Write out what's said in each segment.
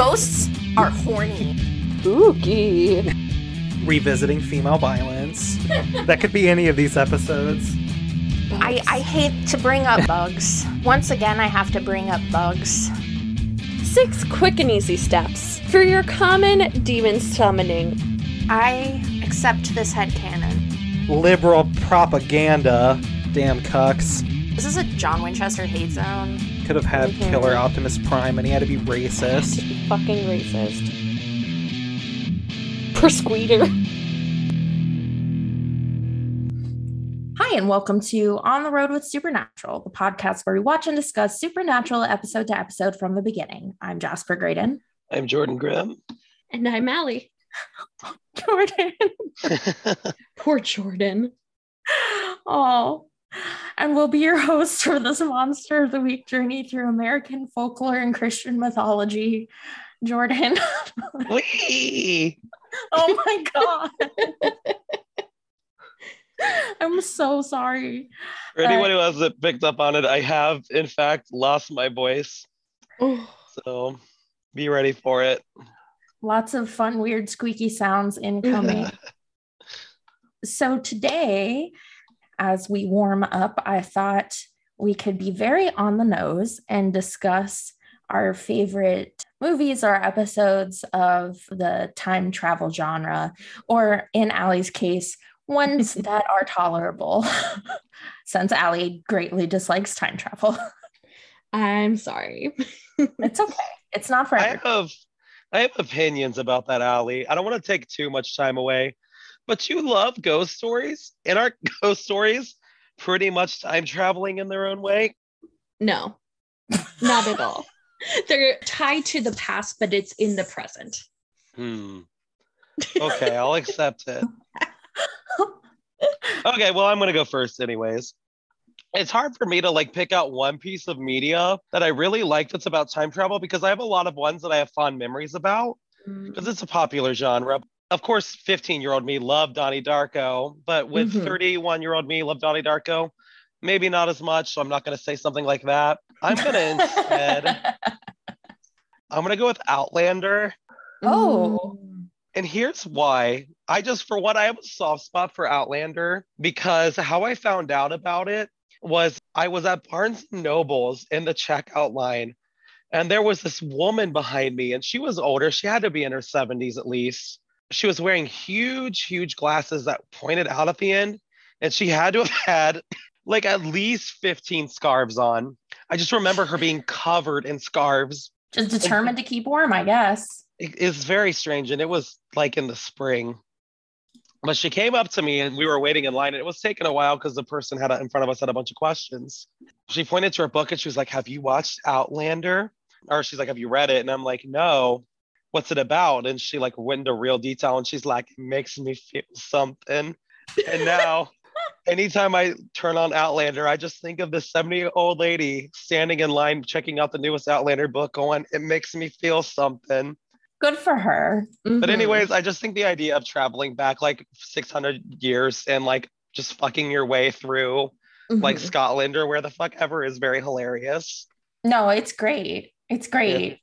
Ghosts are horny. Spooky. Revisiting female violence. that could be any of these episodes. I, I hate to bring up bugs. Once again, I have to bring up bugs. Six quick and easy steps for your common demon summoning. I accept this head headcanon. Liberal propaganda. Damn cucks. This is a John Winchester hate zone. Could have had Mhm. Killer Optimus Prime and he had to be racist. To be fucking racist. Persqueeter. Hi, and welcome to On the Road with Supernatural, the podcast where we watch and discuss Supernatural episode to episode from the beginning. I'm Jasper Graydon. I'm Jordan Grimm. And I'm Allie. Jordan. Poor Jordan. Oh, and we'll be your hosts for this Monster of the Week journey through American folklore and Christian mythology. Jordan. Oh my God. I'm so sorry. For anyone who hasn't picked up on it, I have in fact lost my voice. Oh, So be ready for it. Lots of fun, weird, squeaky sounds incoming. so today, as we warm up, I thought we could be very on the nose and discuss our favorite movies or episodes of the time travel genre, or in Allie's case, ones that are tolerable, since Allie greatly dislikes time travel. I'm sorry. it's okay. It's not for I everyone. have I have opinions about that Allie. I don't want to take too much time away, but you love ghost stories. And our ghost stories pretty much time traveling in their own way. No, not at all. They're tied to the past, but it's in the present. Hmm. Okay, I'll accept it. Okay, well, I'm gonna go first, anyways. It's hard for me to like pick out one piece of media that I really like that's about time travel because I have a lot of ones that I have fond memories about because it's a popular genre. Of course, 15 year old me loved Donnie Darko, but with Mhm. 31 year old me loved Donnie Darko, maybe not as much. So I'm not gonna say something like that. I'm gonna instead, I'm gonna go with Outlander. Oh. And here's why. I just, for what I have a soft spot for Outlander because how I found out about it was I was at Barnes and Nobles in the checkout line, and there was this woman behind me, and she was older. She had to be in her 70s at least. She was wearing huge, huge glasses that pointed out at the end, and she had to have had like at least 15 scarves on. I just remember her being covered in scarves. Just determined to keep warm, I guess. it- it's very strange and it was like in the spring. But she came up to me and we were waiting in line and it was taking a while because the person had a, in front of us had a bunch of questions. She pointed to her book and she was like have you watched outlander? Or she's like have you read it? And i'm like no what's it about and she like went into real detail and she's like it makes me feel something and now anytime i turn on outlander i just think of this 70 year old lady standing in line checking out the newest outlander book going it makes me feel something Good for her. but Mhm. anyways, I just think the idea of traveling back like 600 years and like just fucking your way through like Mhm. Scotland or where the fuck ever is very hilarious. No, it's great. It's great.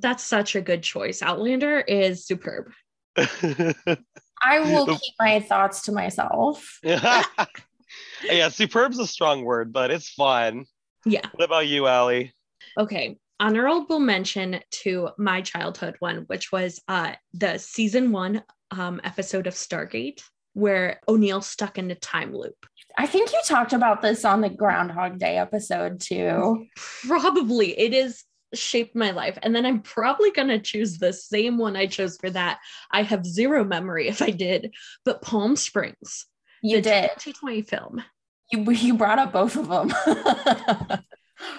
That's such a good choice. Outlander is superb. I will keep my thoughts to myself. yeah, superb's a strong word, but it's fun. Yeah. What about you, Allie? Okay. Honorable mention to my childhood one, which was uh the season one um episode of Stargate, where O'Neill stuck in a time loop. I think you talked about this on the Groundhog Day episode too. Probably it is shaped my life. And then I'm probably gonna choose the same one I chose for that. I have zero memory if I did, but Palm Springs. You did. 2020 film. You, you brought up both of them.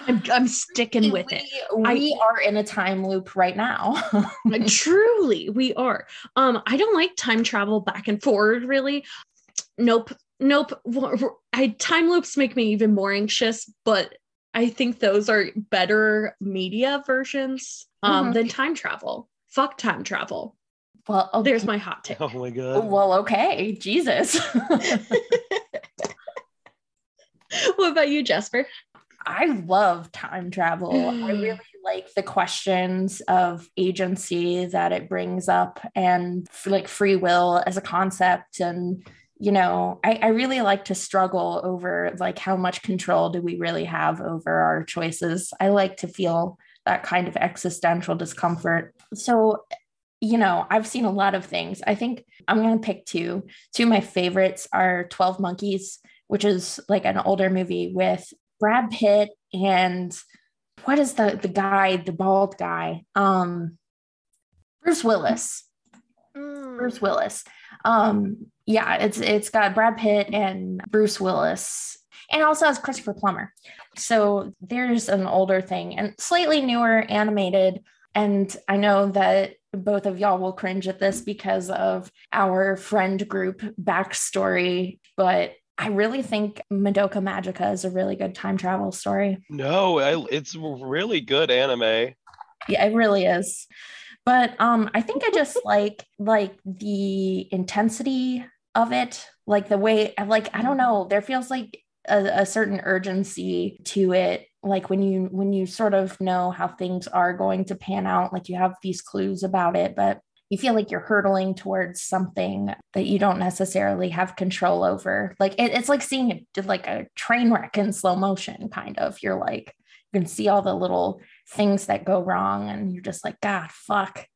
I'm, I'm sticking with it. We, we are in a time loop right now. Truly we are um i don't like time travel back and forward really nope nope i time loops make me even more anxious but i think those are better media versions um Mhm. than time travel fuck time travel well, oh, there's my hot take Oh my god. well, okay. Jesus. what about you jasper I love time travel. I really like the questions of agency that it brings up and f- like free will as a concept and you know I, I really like to struggle over like how much control do we really have over our choices? I like to feel that kind of existential discomfort. So you know i've seen a lot of things. I think i'm going to pick two. Two of my favorites are 12 monkeys which is like an older movie with brad pitt and what is the the guy the bald guy? Um bruce willis. Mm. Bruce Willis. Um, yeah, it's it's got Brad Pitt and Bruce Willis, and also has Christopher Plummer. So there's an older thing and slightly newer animated. And I know that both of y'all will cringe at this because of our friend group backstory, but I really think Madoka Magica is a really good time travel story. No, I, it's really good anime. Yeah, it really is. But um, I think I just like like the intensity of it, like the way, like I don't mm-hmm. know, there feels like a, a certain urgency to it. Like when you when you sort of know how things are going to pan out, like you have these clues about it, but you feel like you're hurtling towards something that you don't necessarily have control over. Like it, it's like seeing it like a train wreck in slow motion, kind of. You're like you can see all the little things that go wrong and you're just like god fuck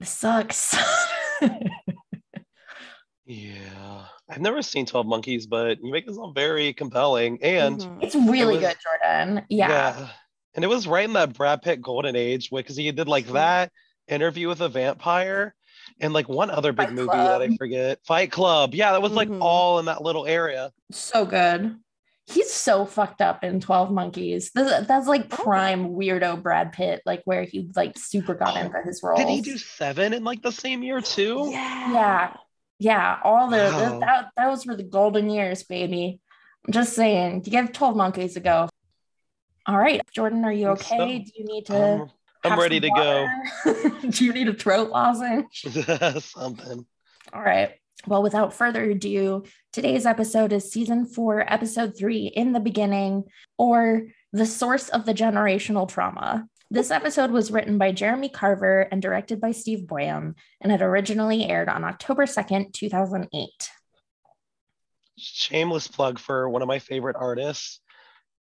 this sucks Yeah. I've never seen 12 Monkeys, but you make it sound very compelling. And Mhm. it's really was- good jordan yeah, yeah. And it was right in that Brad Pitt golden age because he did like that interview with a vampire and like one other big Fight movie that I forget. Fight Club. Yeah, that was like Mhm. all in that little area. so good he's so fucked up in 12 monkeys This- that's like Oh. prime weirdo brad pitt like where he like super got Oh, into his role. Did he do seven in like the same year too? Yeah. yeah yeah all the Wow. that, those were the golden years baby i'm just saying you give 12 monkeys a go all right jordan are you okay do you need to Um, I'm ready to go. do you need a throat lozenge Something. All right. Well, without further ado, today's episode is season four, episode three, In the Beginning, or The Source of the Generational Trauma. This episode was written by Jeremy Carver and directed by Steve Boyum, and it originally aired on October 2nd, 2008. Shameless plug for one of my favorite artists.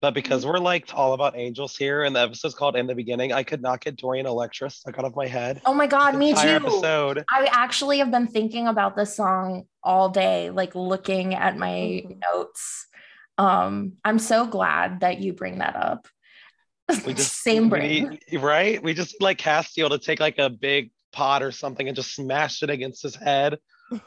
But because Mm-hmm. we're like all about angels here, and the episode's called In the Beginning, I could not get Dorian Electra stuck out of my head. Oh my God, me too. Episode. I actually have been thinking about this song all day, like looking at my Mhm. notes. Um, I'm so glad that you bring that up. We just Same we brain. need- right? We just need, like Castiel to take like a big pot or something and just smash it against his head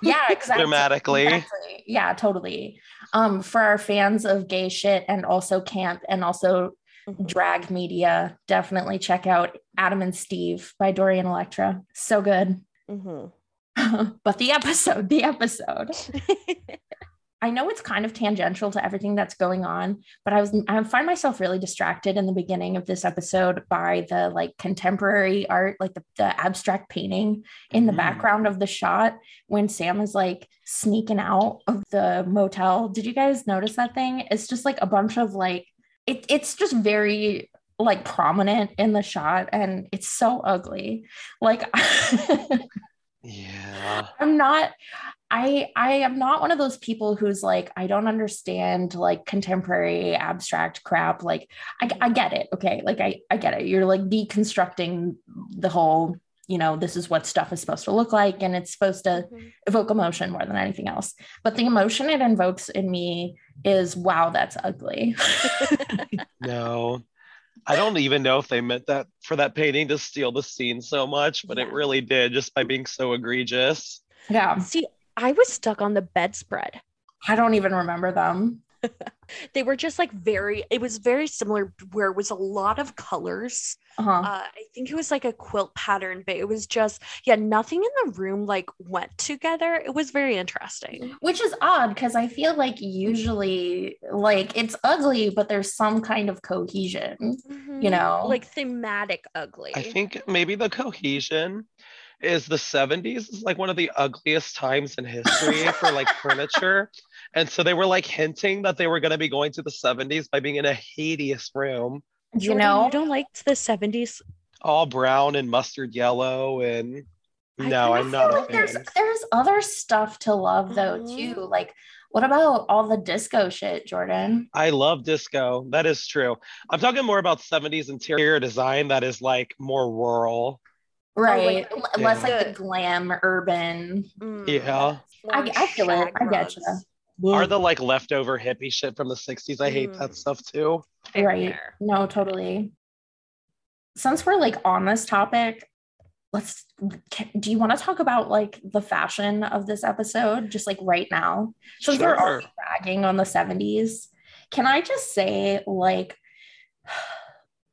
yeah exactly dramatically. Exactly. yeah totally um for our fans of gay shit and also camp and also Mhm. drag media definitely check out adam and steve by dorian electra so good Mm-hmm. but the episode the episode i know it's kind of tangential to everything that's going on but i was i find myself really distracted in the beginning of this episode by the like contemporary art like the, the abstract painting in the Mm. background of the shot when sam is like sneaking out of the motel. Did you guys notice that thing? It's just like a bunch of like it, it's just very like prominent in the shot and it's so ugly. Like Yeah. I'm not I I am not one of those people who's like I don't understand like contemporary abstract crap like I, I get it okay like I I get it you're like deconstructing the whole you know this is what stuff is supposed to look like and it's supposed to Mhm. evoke emotion more than anything else but the emotion it invokes in me is wow that's ugly No. I don't even know if they meant that for that painting to steal the scene so much, but it really did just by being so egregious. yeah See, I was stuck on the bedspread. I don't even remember them They were just like very, it was very similar where it was a lot of colors. uh-huh Uh, I think it was like a quilt pattern, but it was just, yeah, nothing in the room like went together. It was very interesting. which is odd because I feel like usually like it's ugly, but there's some kind of cohesion. You know? like thematic ugly. I think maybe the cohesion is the 70s is like one of the ugliest times in history for like furniture. And so they were like hinting that they were going to be going to the 70s by being in a hideous room. You know, you don't like the 70s all brown and mustard yellow and I no, I'm not feel a like there's there's other stuff to love though Mhm. too. Like, what about all the disco shit, Jordan? I love disco. That is true. I'm talking more about 70s interior design that is like more rural. Right, like- L- less like the glam urban. Mm, Yeah. I, I feel it. shag I get you. Are the like leftover hippie shit from the 60s? I hate that Mm. stuff too. Right? No, totally. Since we're like on this topic, let's. Can, do you want to talk about like the fashion of this episode, just like right now? Since we're Sure. already bragging on the seventies, can I just say like.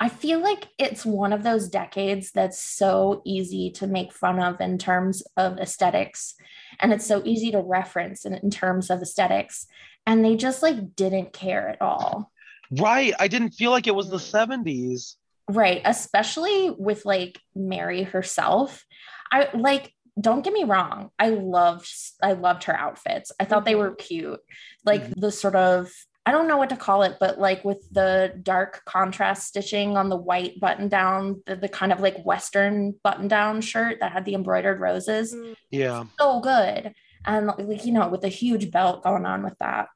I feel like it's one of those decades that's so easy to make fun of in terms of aesthetics. And it's so easy to reference in, in terms of aesthetics. And they just like didn't care at all. Right. I didn't feel like it was the Mm. 70s. Right, especially with like Mary herself. I like don't get me wrong. I loved I loved her outfits. I thought they were cute. Like the sort of I don't know what to call it, but like with the dark contrast stitching on the white button down, the, the kind of like western button down shirt that had the embroidered roses. Mm, Yeah. So good. And like, you know, with a huge belt going on with that.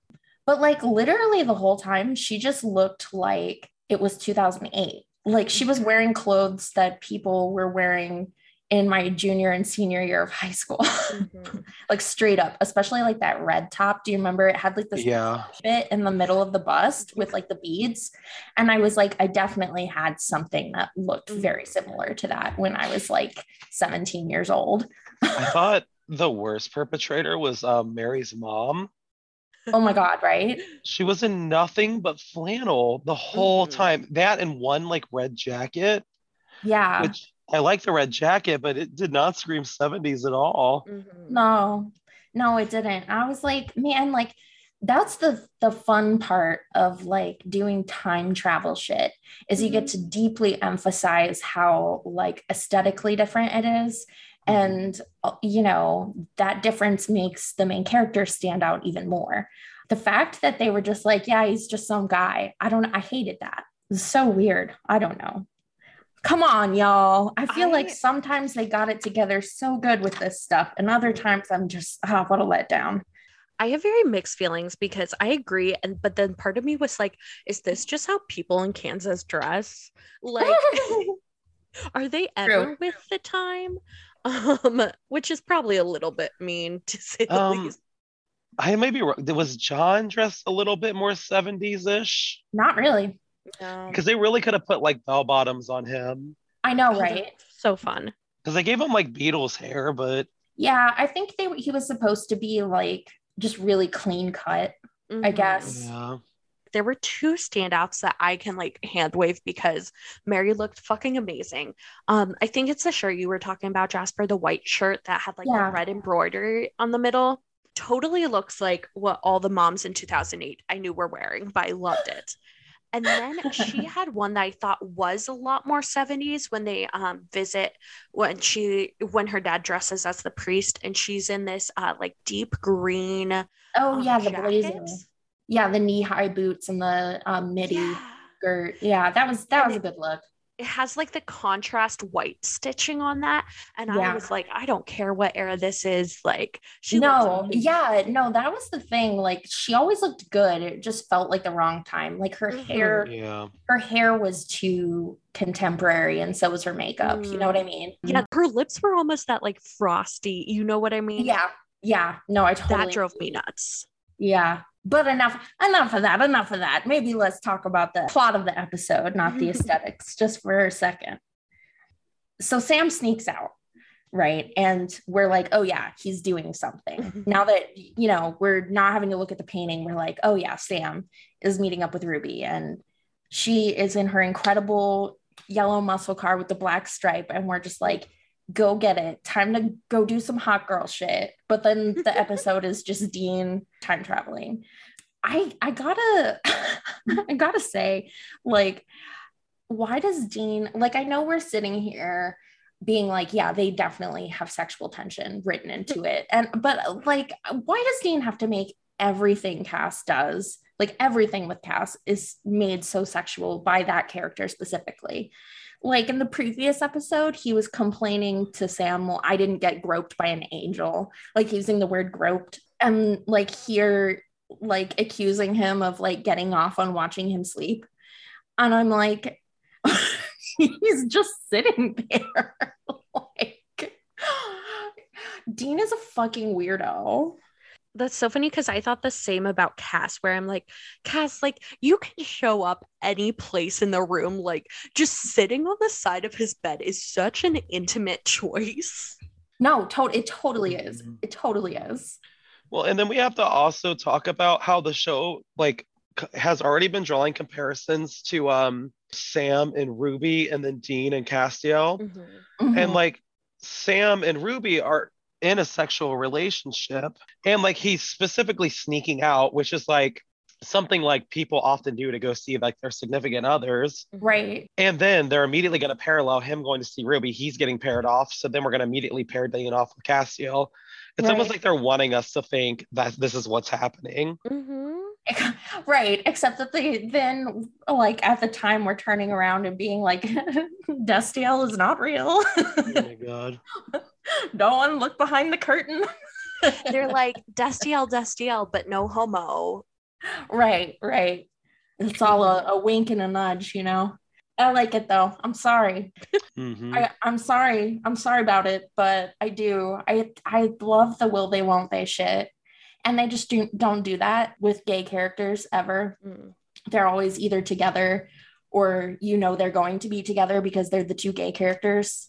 But like literally the whole time, she just looked like it was 2008. Like she was wearing clothes that people were wearing in my junior and senior year of high school, mhm. like straight up, especially like that red top. Do you remember it had like this Yeah. bit in the middle of the bust with like the beads? And I was like, I definitely had something that looked very similar to that when I was like 17 years old. I thought the worst perpetrator was um, Mary's mom. Oh my God, right? She was in nothing but flannel the whole Mhm. time. That and one like red jacket, Yeah. which I like the red jacket, but it did not scream 70s at all. Mhm. No, no, it didn't. I was like, man, like that's the the fun part of like doing time travel shit is you get to deeply emphasize how like aesthetically different it is. And uh, you know, that difference makes the main character stand out even more. The fact that they were just like, yeah, he's just some guy. I don't I hated that. It was so weird. I don't know. Come on, y'all. I feel like sometimes they got it together so good with this stuff, and other times I'm just, ah, what a letdown. I have very mixed feelings because I agree, and but then part of me was like, is this just how people in Kansas dress? Like, are they ever with the time? Um, which is probably a little bit mean to say the Um, least. I may be wrong. Was John dressed a little bit more 70s ish? Not really. No. Because they really could have put like bell bottoms on him. I know, Oh, right? So fun. Because they gave him like Beatles hair, but Yeah, I think they he was supposed to be like just really clean cut. I Mhm. guess. yeah. there were two standouts that I can like hand wave because Mary looked fucking amazing. Um, I think it's the shirt you were talking about, Jasper, the white shirt that had like Yeah. the red embroidery on the middle. Totally looks like what all the moms in 2008 I knew were wearing, but I loved it. And then she had one that I thought was a lot more 70s when they um, visit when she when her dad dresses as the priest and she's in this uh, like deep green Oh um, yeah, the jacket. blazer. Yeah, the knee high boots and the um, midi Yeah. skirt. Yeah, that was that was a good look. It has like the contrast white stitching on that and i was like i don't care what era this is like she no, looks yeah, no, that was the thing. Like she always looked good. It just felt like the wrong time. Like her Mhm. hair, Yeah. her hair was too contemporary, and so was her makeup. You know what I mean? yeah her lips were almost that like frosty you know what i mean yeah, yeah. No, I totally. that drove me nuts Yeah. But enough, enough of that. Enough of that. Maybe let's talk about the plot of the episode, not the aesthetics, just for a second. So Sam sneaks out, right? And we're like, oh yeah, he's doing something. Mm-hmm. now that you know, we're not having to look at the painting, we're like, oh yeah, Sam is meeting up with Ruby, and she is in her incredible yellow muscle car with the black stripe, and we're just like, go get it. Time to go do some hot girl shit. But then the episode is just Dean time traveling. I I gotta I gotta say, like, why does Dean like I know we're sitting here being like, yeah, they definitely have sexual tension written into it. And but like, why does Dean have to make everything Cass does Like everything with Cass is made so sexual by that character specifically. Like in the previous episode, he was complaining to Sam, well, I didn't get groped by an angel, like using the word groped. And like here, like accusing him of like getting off on watching him sleep. And I'm like, he's just sitting there. like, Dean is a fucking weirdo. That's so funny because I thought the same about Cass, where I'm like, Cass, like you can show up any place in the room, like just sitting on the side of his bed is such an intimate choice. No, to- it totally is. It totally is. Well, and then we have to also talk about how the show like c- has already been drawing comparisons to um Sam and Ruby and then Dean and Castiel. Mm-hmm. And Mhm. like Sam and Ruby are in a sexual relationship and like he's specifically sneaking out, which is like something like people often do to go see like their significant others. right. And then they're immediately going to parallel him going to see Ruby. He's getting paired off. So then we're going to immediately pair Dean off with Castiel. It's almost like they're wanting us to think that this is what's happening. Mm-hmm. right except that they then like at the time we're turning around and being like destiel is not real oh my god. no one look behind the curtain. They're like Destiel, Destiel, but no homo. right right. It's all a, a wink and a nudge you know? I like it though. I'm sorry. Mhm. I, i'm sorry. I'm sorry about it but i do. I i love the will they won't they shit. And they just do, don't do that with gay characters ever. Mm. they're always either together or you know they're going to be together because they're the two gay characters.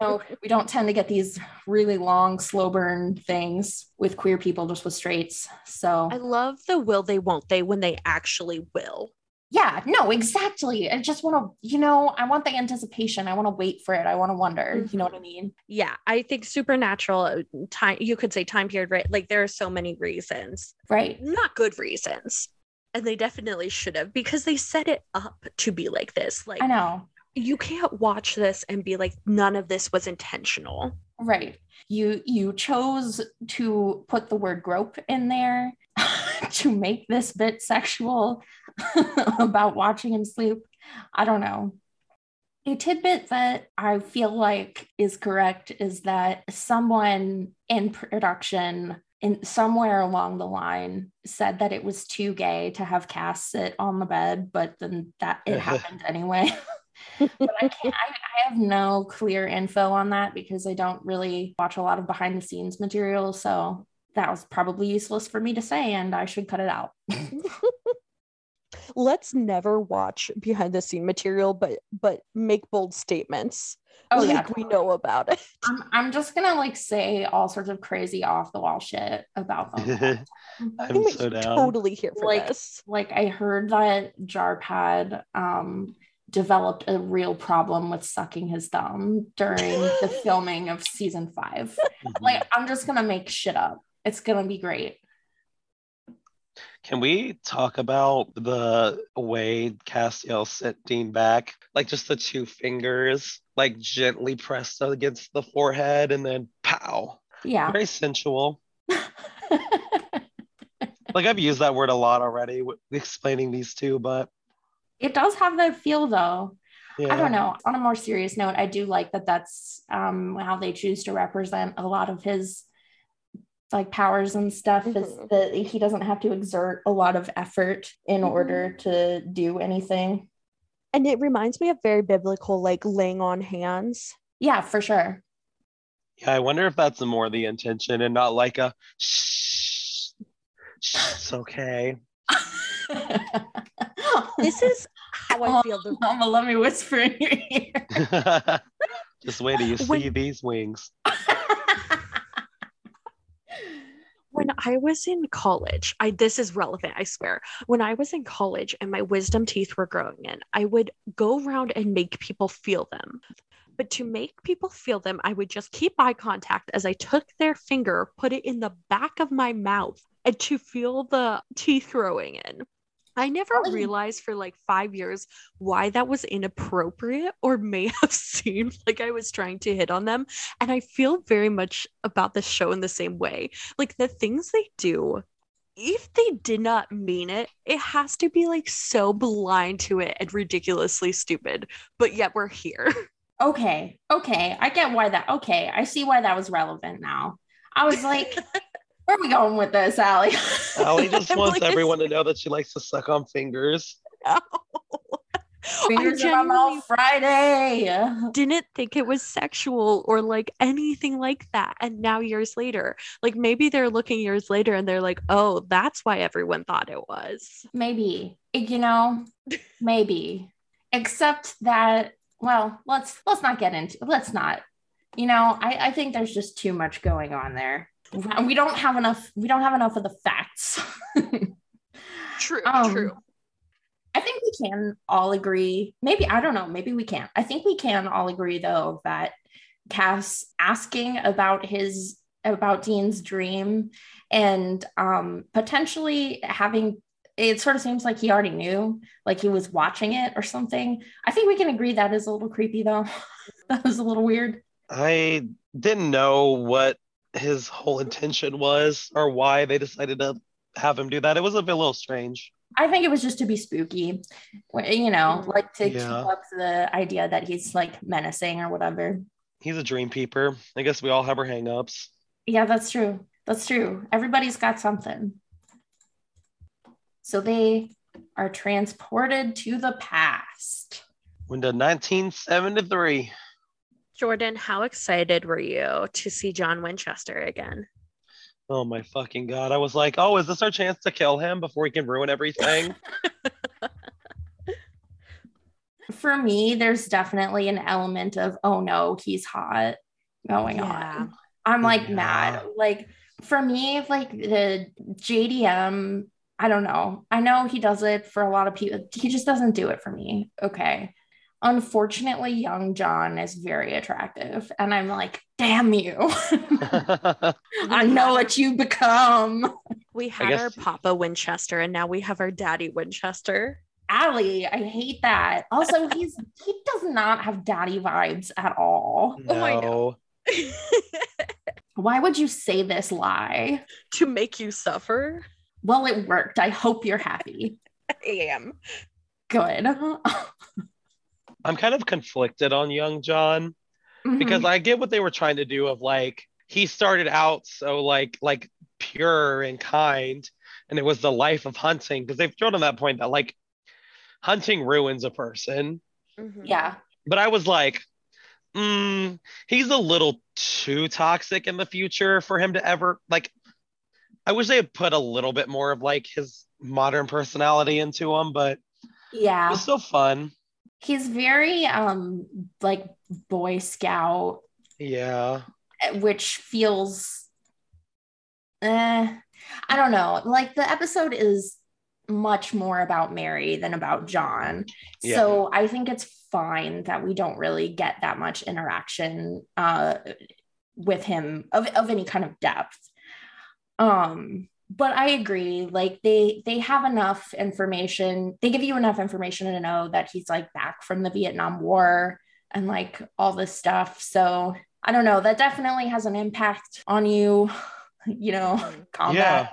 So we don't tend to get these really long, slow burn things with queer people, just with straights. So I love the will they won't they when they actually will. yeah, no, exactly. I just want to, you know, I want the anticipation. I want to wait for it. I want to wonder. You know what I mm-hmm. mean? Yeah, I think supernatural time you could say time period, right? Like there are so many reasons. Right. Not good reasons. And they definitely should have because they set it up to be like this. Like I know. You can't watch this and be like none of this was intentional. Right. You you chose to put the word grope in there to make this bit sexual about watching him sleep. I don't know. A tidbit that I feel like is correct is that someone in production in somewhere along the line said that it was too gay to have Cass sit on the bed, but then that it happened anyway. But I can't I, I have no clear info on that because I don't really watch a lot of behind the scenes material. So that was probably useless for me to say, and I should cut it out. Let's never watch behind the scene material, but but make bold statements. Oh yeah, like we know about it. I'm, I'm just gonna like say all sorts of crazy off the wall shit about them. I'm so down. totally here for Like- this. like I heard that Jarpad um developed a real problem with sucking his thumb during the filming of season five. Mhm. Like I'm just gonna make shit up. It's gonna be great. Can we talk about the way Castiel sent Dean back? Like just the two fingers, like gently pressed against the forehead and then pow. Yeah. Very sensual. Like I've used that word a lot already, explaining these two, but it does have that feel though. yeah. I don't know. On a more serious note, I do like that that's um, how they choose to represent a lot of his like powers and stuff is Mhm. that he doesn't have to exert a lot of effort in Mhm. order to do anything. And it reminds me of very biblical, like laying on hands. Yeah, for sure. Yeah, I wonder if that's more the intention and not like a shh, shh it's okay. This is how I feel. The Mama, let me whisper in your ear. Just wait till you When- see these wings. when I was in college, I this is relevant, I swear. When I was in college and my wisdom teeth were growing in, I would go around and make people feel them. But to make people feel them, I would just keep eye contact as I took their finger, put it in the back of my mouth, and to feel the teeth growing in. I never Oh. realized for like five years why that was inappropriate or may have seemed like I was trying to hit on them. And I feel very much about this show in the same way. Like the things they do if they did not mean it, it has to be like so blind to it and ridiculously stupid. But yet we're here. Okay. Okay. I get why that. Okay. I see why that was relevant now. I was like, where are we going with this, Allie? Allie just wants like, everyone to know that she likes to suck on fingers. No. Fingers I in my mouth Friday. didn't think it was sexual or like anything like that. And now years later, like maybe they're looking years later and they're like, oh, that's why everyone thought it was. Maybe. You know, maybe. Except that, well, let's let's not get into let's not. You know, I, I think there's just too much going on there. We don't have enough, we don't have enough of the facts. True, Um, true. I think we can all agree. Maybe I don't know. Maybe we can't. I think we can all agree though that Cass asking about his about Dean's dream and um, potentially having it sort of seems like he already knew, like he was watching it or something. I think we can agree that is a little creepy though. that was a little weird. I didn't know what his whole intention was or why they decided to have him do that. It was a bit- a little strange. I think it was just to be spooky, you know, mm-hmm. like to keep up the idea that he's like menacing or whatever. He's a dream peeper. I guess we all have our hangups. Yeah, that's true. That's true. Everybody's got something. So they are transported to the past. When to 1973. Jordan, how excited were you to see John Winchester again? Oh my fucking god. I was like, oh, is this our chance to kill him before he can ruin everything? For me, there's definitely an element of, oh no, he's hot going Yeah. on. I'm like Yeah. mad. Like for me, like the JDM, I don't know. I know he does it for a lot of people. He just doesn't do it for me. Okay. Unfortunately, young John is very attractive. And I'm like, damn you. I know what you become. We had guess- our Papa Winchester and now we have our Daddy Winchester. Allie, I hate that. Also, he's he does not have daddy vibes at all. Oh, I no. Why would you say this lie? to make you suffer. Well, it worked. I hope you're happy. I am. Good. I'm kind of conflicted on young John Mhm. because I get what they were trying to do of like he started out so like like pure and kind and it was the life of hunting because they've thrown on that point that like hunting ruins a person Mhm. yeah. but I was like mm, he's a little too toxic in the future for him to ever like I wish they had put a little bit more of like his modern personality into him but yeah, it Yeah. was still fun He's very um like boy scout, yeah which feels eh, I don't know. Like the episode is much more about Mary than about John. Yeah. So I think it's fine that we don't really get that much interaction uh with him of, of any kind of depth. Um but I agree like they they have enough information. They give you enough information to know that he's like back from the Vietnam War and like all this stuff. So I don't know, that definitely has an impact on you, you know, combat.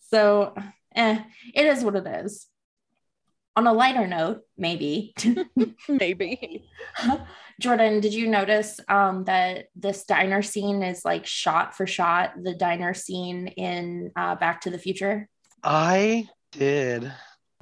So eh, it is what it is. On a lighter note, maybe. Maybe. Jordan, did you notice um, that this diner scene is like shot for shot the diner scene in uh, Back to the Future? I did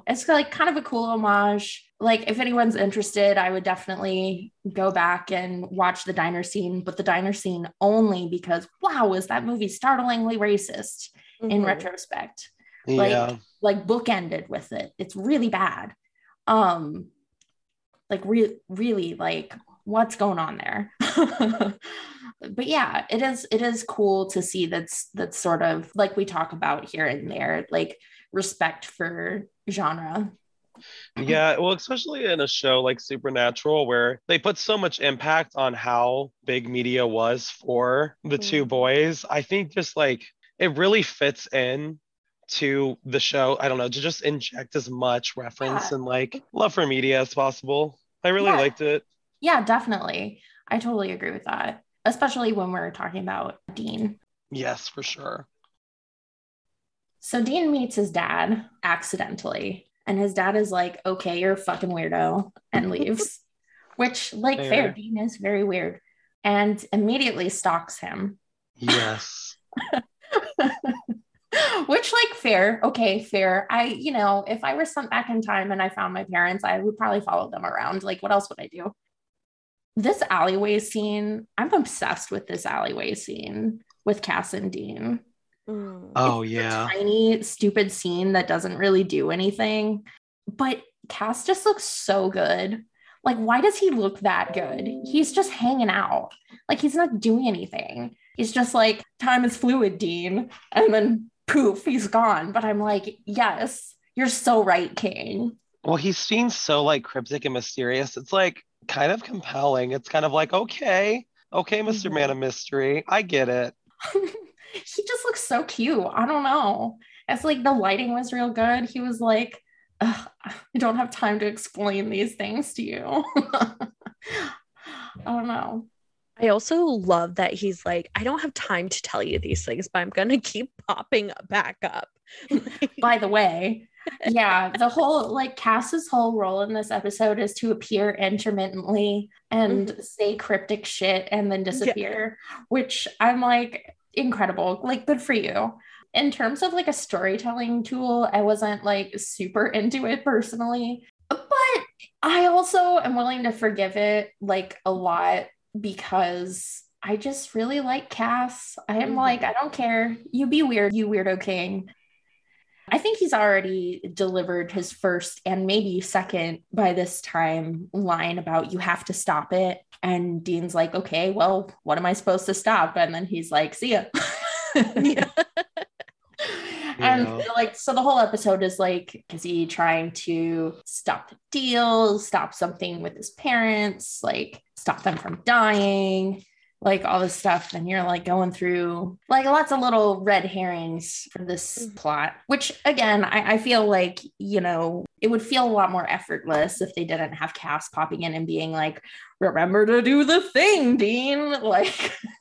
It's like kind of a cool homage. Like, if anyone's interested, I would definitely go back and watch the diner scene, but the diner scene only because, wow, is that movie startlingly racist in Mhm. retrospect? Like- yeah like bookended with it. It's really bad. Um like re- really like what's going on there? but yeah, it is it is cool to see that's that's sort of like we talk about here and there, like respect for genre. Yeah, well, especially in a show like Supernatural, where they put so much impact on how big media was for the two Mhm. boys. I think just like it really fits in to the show. I don't know, to just inject as much reference Yeah. and like love for media as possible. I really Yeah. liked it. Yeah, definitely. I totally agree with that, especially when we're talking about Dean. Yes, for sure. So Dean meets his dad accidentally, and his dad is like, "Okay, you're a fucking weirdo," and leaves. Which, like, fair. Fair. Dean is very weird, and immediately stalks him. Yes. Which, like, fair. Okay, fair. I, you know, if I were sent back in time and I found my parents, I would probably follow them around. Like, what else would I do? This alleyway scene, I'm obsessed with this alleyway scene with Cass and Dean. Mm. Oh It's a yeah. tiny, stupid scene that doesn't really do anything. But Cass just looks so good. Like, why does he look that good? He's just hanging out. Like, he's not doing anything. He's just like, time is fluid, Dean. And then poof, he's gone. But I'm like, yes, you're so right, King. Well, he seems so like cryptic and mysterious. It's like kind of compelling. It's kind of like, okay, okay, mister Mhm. Man of Mystery. I get it. he just looks so cute. I don't know. It's like the lighting was real good. He was like, I don't have time to explain these things to you. I don't know. I also love that he's like, I don't have time to tell you these things, but I'm gonna keep popping back up. By the way, yeah, the whole like Cass's whole role in this episode is to appear intermittently and say cryptic shit and then disappear, which I'm like incredible. Like, good for you. In terms of like a storytelling tool, I wasn't like super into it personally, but I also am willing to forgive it like a lot because I just really like Cass. I am Mhm. like, I don't care. You be weird, you weirdo king. I think he's already delivered his first and maybe second by this time line about you have to stop it. And Dean's like, okay, well, what am I supposed to stop? And then he's like, see ya. Yeah. And Yeah. like, so the whole episode is like, is he trying to stop the deal, stop something with his parents, like stop them from dying, like all this stuff? And you're like going through like lots of little red herrings for this Mhm. plot, which again, I, I feel like, you know, it would feel a lot more effortless if they didn't have Cass popping in and being like, remember to do the thing, Dean. Like,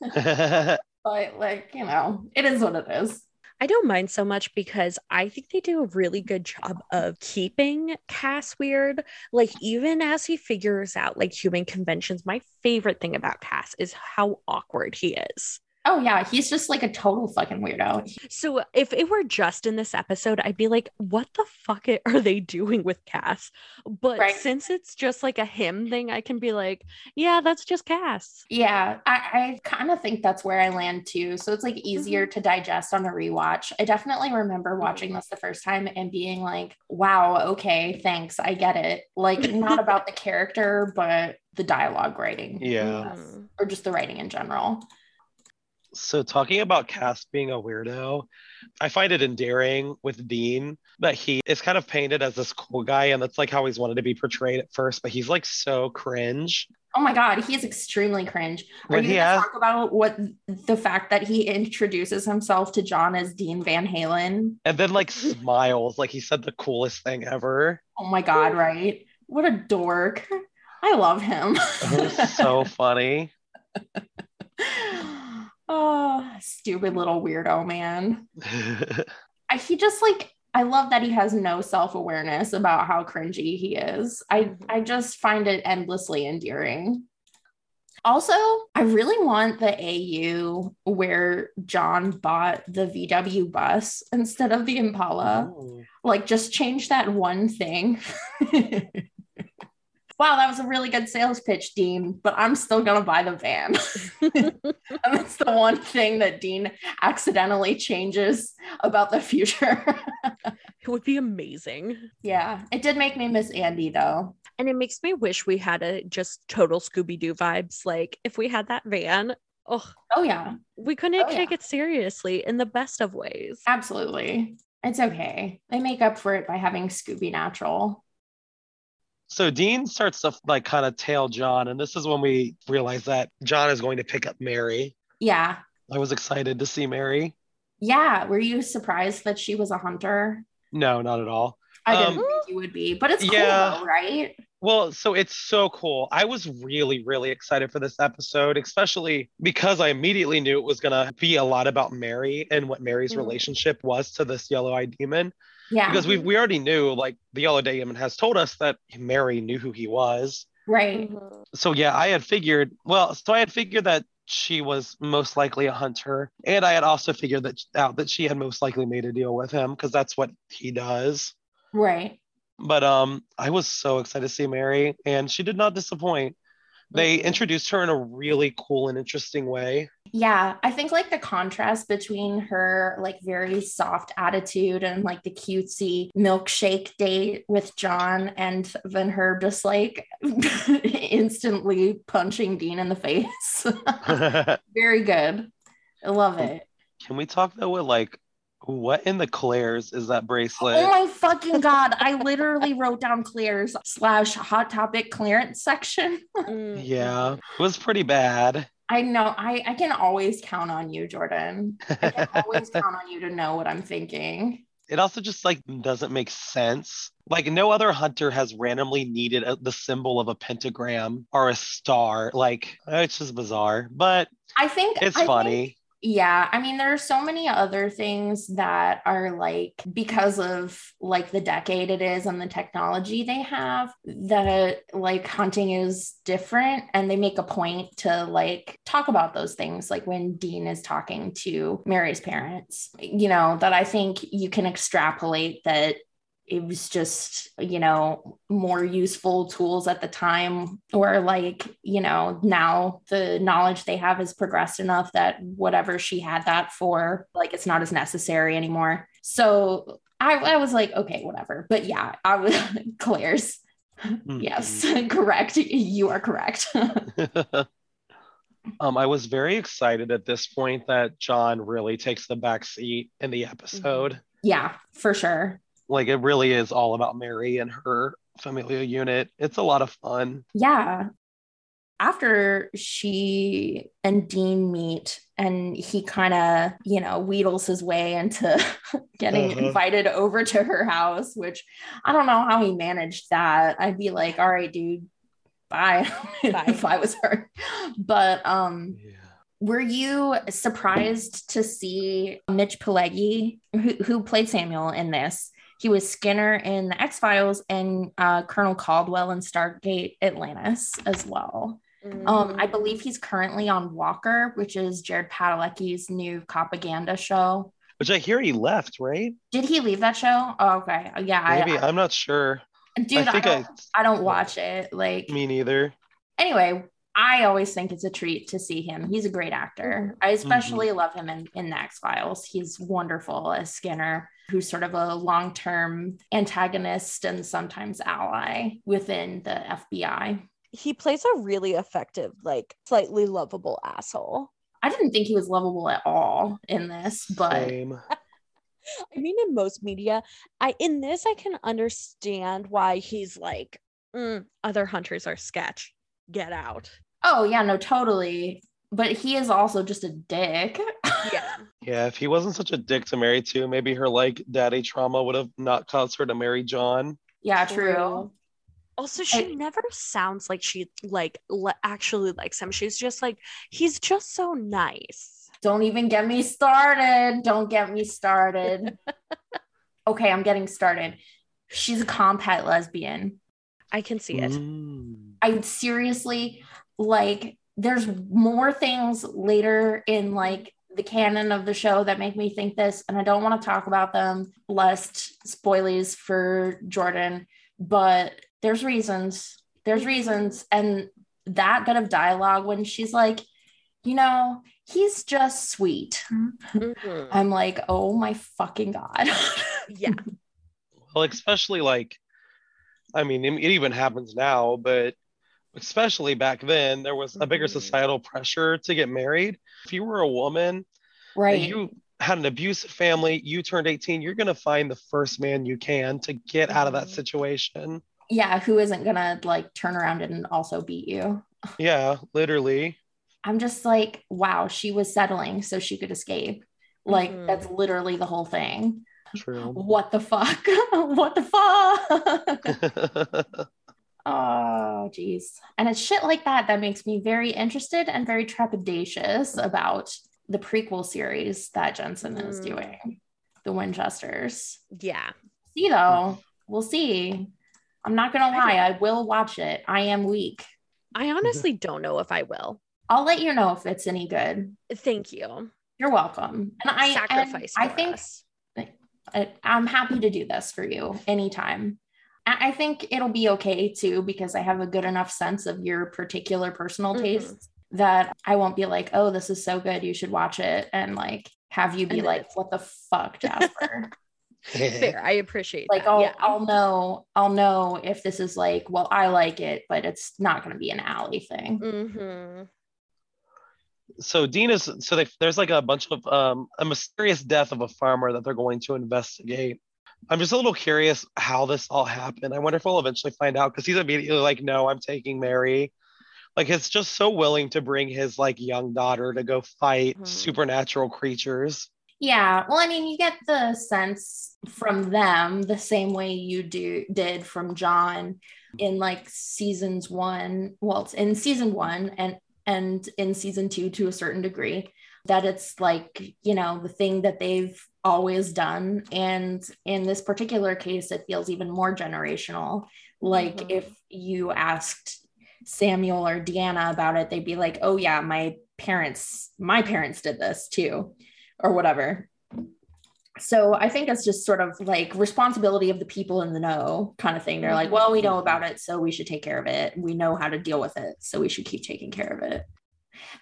but like, you know, it is what it is. I don't mind so much because I think they do a really good job of keeping Cass weird. Like, even as he figures out like human conventions, my favorite thing about Cass is how awkward he is. Oh yeah, he's just like a total fucking weirdo. So, if it were just in this episode, I'd be like, what the fuck are they doing with Cass? But Right. since it's just like a him thing, I can be like, yeah, that's just Cass. Yeah, I, I kind of think that's where I land too. So it's like easier to digest on a rewatch. I definitely remember watching this the first time and being like, wow, okay, thanks, I get it. Like, not about the character, but the dialogue writing. yeah. Mm. Or just the writing in general. So talking about Cass being a weirdo, I find it endearing with Dean that he is kind of painted as this cool guy, and that's like how he's wanted to be portrayed at first, but he's like so cringe. Oh my god, he is extremely cringe. Are When you he going to has- talk about what the fact that he introduces himself to John as Dean Van Halen? And then like smiles, like he said the coolest thing ever. Oh my god, right? What a dork. I love him. So funny. oh, stupid little weirdo man. I, he just like I love that he has no self-awareness about how cringy he is. I Mhm. I just find it endlessly endearing. Also, I really want the AU where John bought the VW bus instead of the Impala. Ooh. Like just change that one thing. wow, that was a really good sales pitch, Dean, but I'm still gonna buy the van. and that's the one thing that Dean accidentally changes about the future. It would be amazing. yeah, it did make me miss Andy though. And it makes me wish we had a just total Scooby Doo vibes. Like if we had that van, oh, Oh yeah, we couldn't Oh, take yeah. it seriously in the best of ways. absolutely. It's okay. They make up for it by having Scooby Natural. So Dean starts to like kind of tail John, and this is when we realize that John is going to pick up Mary. Yeah. I was excited to see Mary. Yeah. Were you surprised that she was a hunter? No, not at all. I didn't Um, think you would be, but it's cool yeah. though, right? Well, so it's so cool. I was really, really excited for this episode, especially because I immediately knew it was going to be a lot about Mary and what Mary's Mhm. relationship was to this yellow eyed demon. Yeah. Because we we already knew, like, the yellow eyed demon has told us that Mary knew who he was. right. Mhm. So, yeah, I had figured, well, so I had figured that she was most likely a hunter. And I had also figured that out that she had most likely made a deal with him because that's what he does. Right. But um, I was so excited to see Mary, and she did not disappoint. They introduced her in a really cool and interesting way. Yeah, I think like the contrast between her like very soft attitude and like the cutesy milkshake date with John and then her just like instantly punching Dean in the face. Very good. I love it. Can we talk though with like, what in the Claire's is that bracelet? Oh my fucking god. I literally wrote down Claire's slash hot topic clearance section. Mm. yeah, it was pretty bad. I know I, I can always count on you, Jordan. I can always count on you to know what I'm thinking. it also just like doesn't make sense. Like no other hunter has randomly needed a, the symbol of a pentagram or a star. Like it's just bizarre, but I think it's I think- funny. Yeah, I mean, there are so many other things that are like because of like the decade it is and the technology they have that like hunting is different, and they make a point to like talk about those things, like when Dean is talking to Mary's parents. You know that I think you can extrapolate that it was just you know more useful tools at the time or like you know now the knowledge they have has progressed enough that whatever she had that for like it's not as necessary anymore. So i, I was like okay whatever. But yeah i was claire's. Yes correct. You are correct. Um, I was very excited at this point that John really takes the back seat in the episode. yeah for sure Like it really is all about Mary and her familial unit. It's a lot of fun. yeah after she and Dean meet and he kind of, you know, wheedles his way into getting Uh-huh. invited over to her house, which I don't know how he managed that. I'd be like, all right, dude, bye, Bye. if I was her. But um Yeah. were you surprised to see Mitch Pileggi, who, who played Samuel in this? He was Skinner in the X Files and uh, Colonel Caldwell in Stargate Atlantis as well. Um, I Mhm. believe he's currently on Walker, which is Jared Padalecki's new propaganda show. Which I hear he left, right? Did he leave that show? Oh, okay. Yeah, Maybe. I, I, am not sure. I dude, I, I don't, I, I don't watch it. Like, me neither. anyway, I always think it's a treat to see him. He's a great actor. I especially love him in, in the X Files. He's wonderful as Skinner, who's sort of a long term antagonist and sometimes ally within the FBI. he plays a really effective, like slightly lovable asshole. I didn't think he was lovable at all in this, but Same. I mean, in most media, I in this I can understand why he's like, "Mm, other hunters are sketch. Get out. oh, yeah, no, totally. But he is also just a dick. Yeah. Yeah, if he wasn't such a dick to Mary too, maybe her like daddy trauma would have not caused her to marry John. yeah, true. Also, she I- never sounds like she like le- actually likes him. She's just like, he's just so nice. Don't even get me started. Don't get me started. okay, I'm getting started. She's a comphet lesbian. I can see it. Mm. I seriously like there's more things later in like the canon of the show that make me think this and I don't want to talk about them lest spoilies for Jordan but there's reasons there's reasons and that bit of dialogue when she's like you know he's just sweet Mhm. I'm like oh my fucking god Yeah. Well, especially like, I mean, it it even happens now, but especially back then, there was a bigger Mhm. societal pressure to get married. If you were a woman right and you had an abusive family, you turned 18, you're going to find the first man you can to get out of that Mhm. situation. yeah who isn't gonna like turn around and also beat you Yeah, literally. I'm just like, wow, she was settling so she could escape. Like, Mhm. that's literally the whole thing. True. What the fuck? what the fuck? Oh, geez. And it's shit like that that makes me very interested and very trepidatious about the prequel series that Jensen is Mm. doing, The Winchesters. Yeah. See, though, we'll see. I'm not going to lie, I will watch it. I am weak. I honestly don't know if I will. I'll let you know if it's any good. Thank you. You're welcome. And I and Sacrifice. I think us. I'm happy to do this for you anytime. I I think it'll be okay too because I have a good enough sense of your particular personal Mhm. tastes that I won't be like, oh, this is so good, you should watch it, and like have you be And like, what the fuck, Jasper? fair. I appreciate like that. I'll yeah. I'll know I'll know if this is like, well, I like it, but it's not going to be an Allie thing. hmm so Dean is so they, there's like a bunch of um, a mysterious death of a farmer that they're going to investigate. I'm just a little curious how this all happened. I wonder if we'll eventually find out because he's immediately like, "No, I'm taking Mary." Like, it's just so willing to bring his like young daughter to go fight Mhm. supernatural creatures. Yeah. Well, I mean, you get the sense from them the same way you do did from John in like seasons one. Well, it's in season one and and in season two to a certain degree that it's like you know the thing that they've always done. And in this particular case it feels even more generational. Like Mhm. if you asked samuel or Deanna about it they'd be like oh yeah my parents my parents did this too or whatever. So i think it's just sort of like responsibility of the people in the know kind of thing. They're like well we know about it so we should take care of it. We know how to deal with it so we should keep taking care of it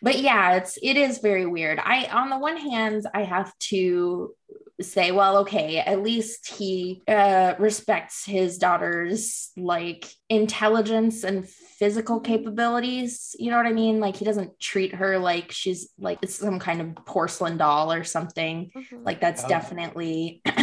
but yeah it's it is very weird. I on the one hand i have to say well okay at least he uh, respects his daughter's like intelligence and physical capabilities. You know what i mean? Like he doesn't treat her like she's like it's some kind of porcelain doll or something. Mhm. like that's Oh. definitely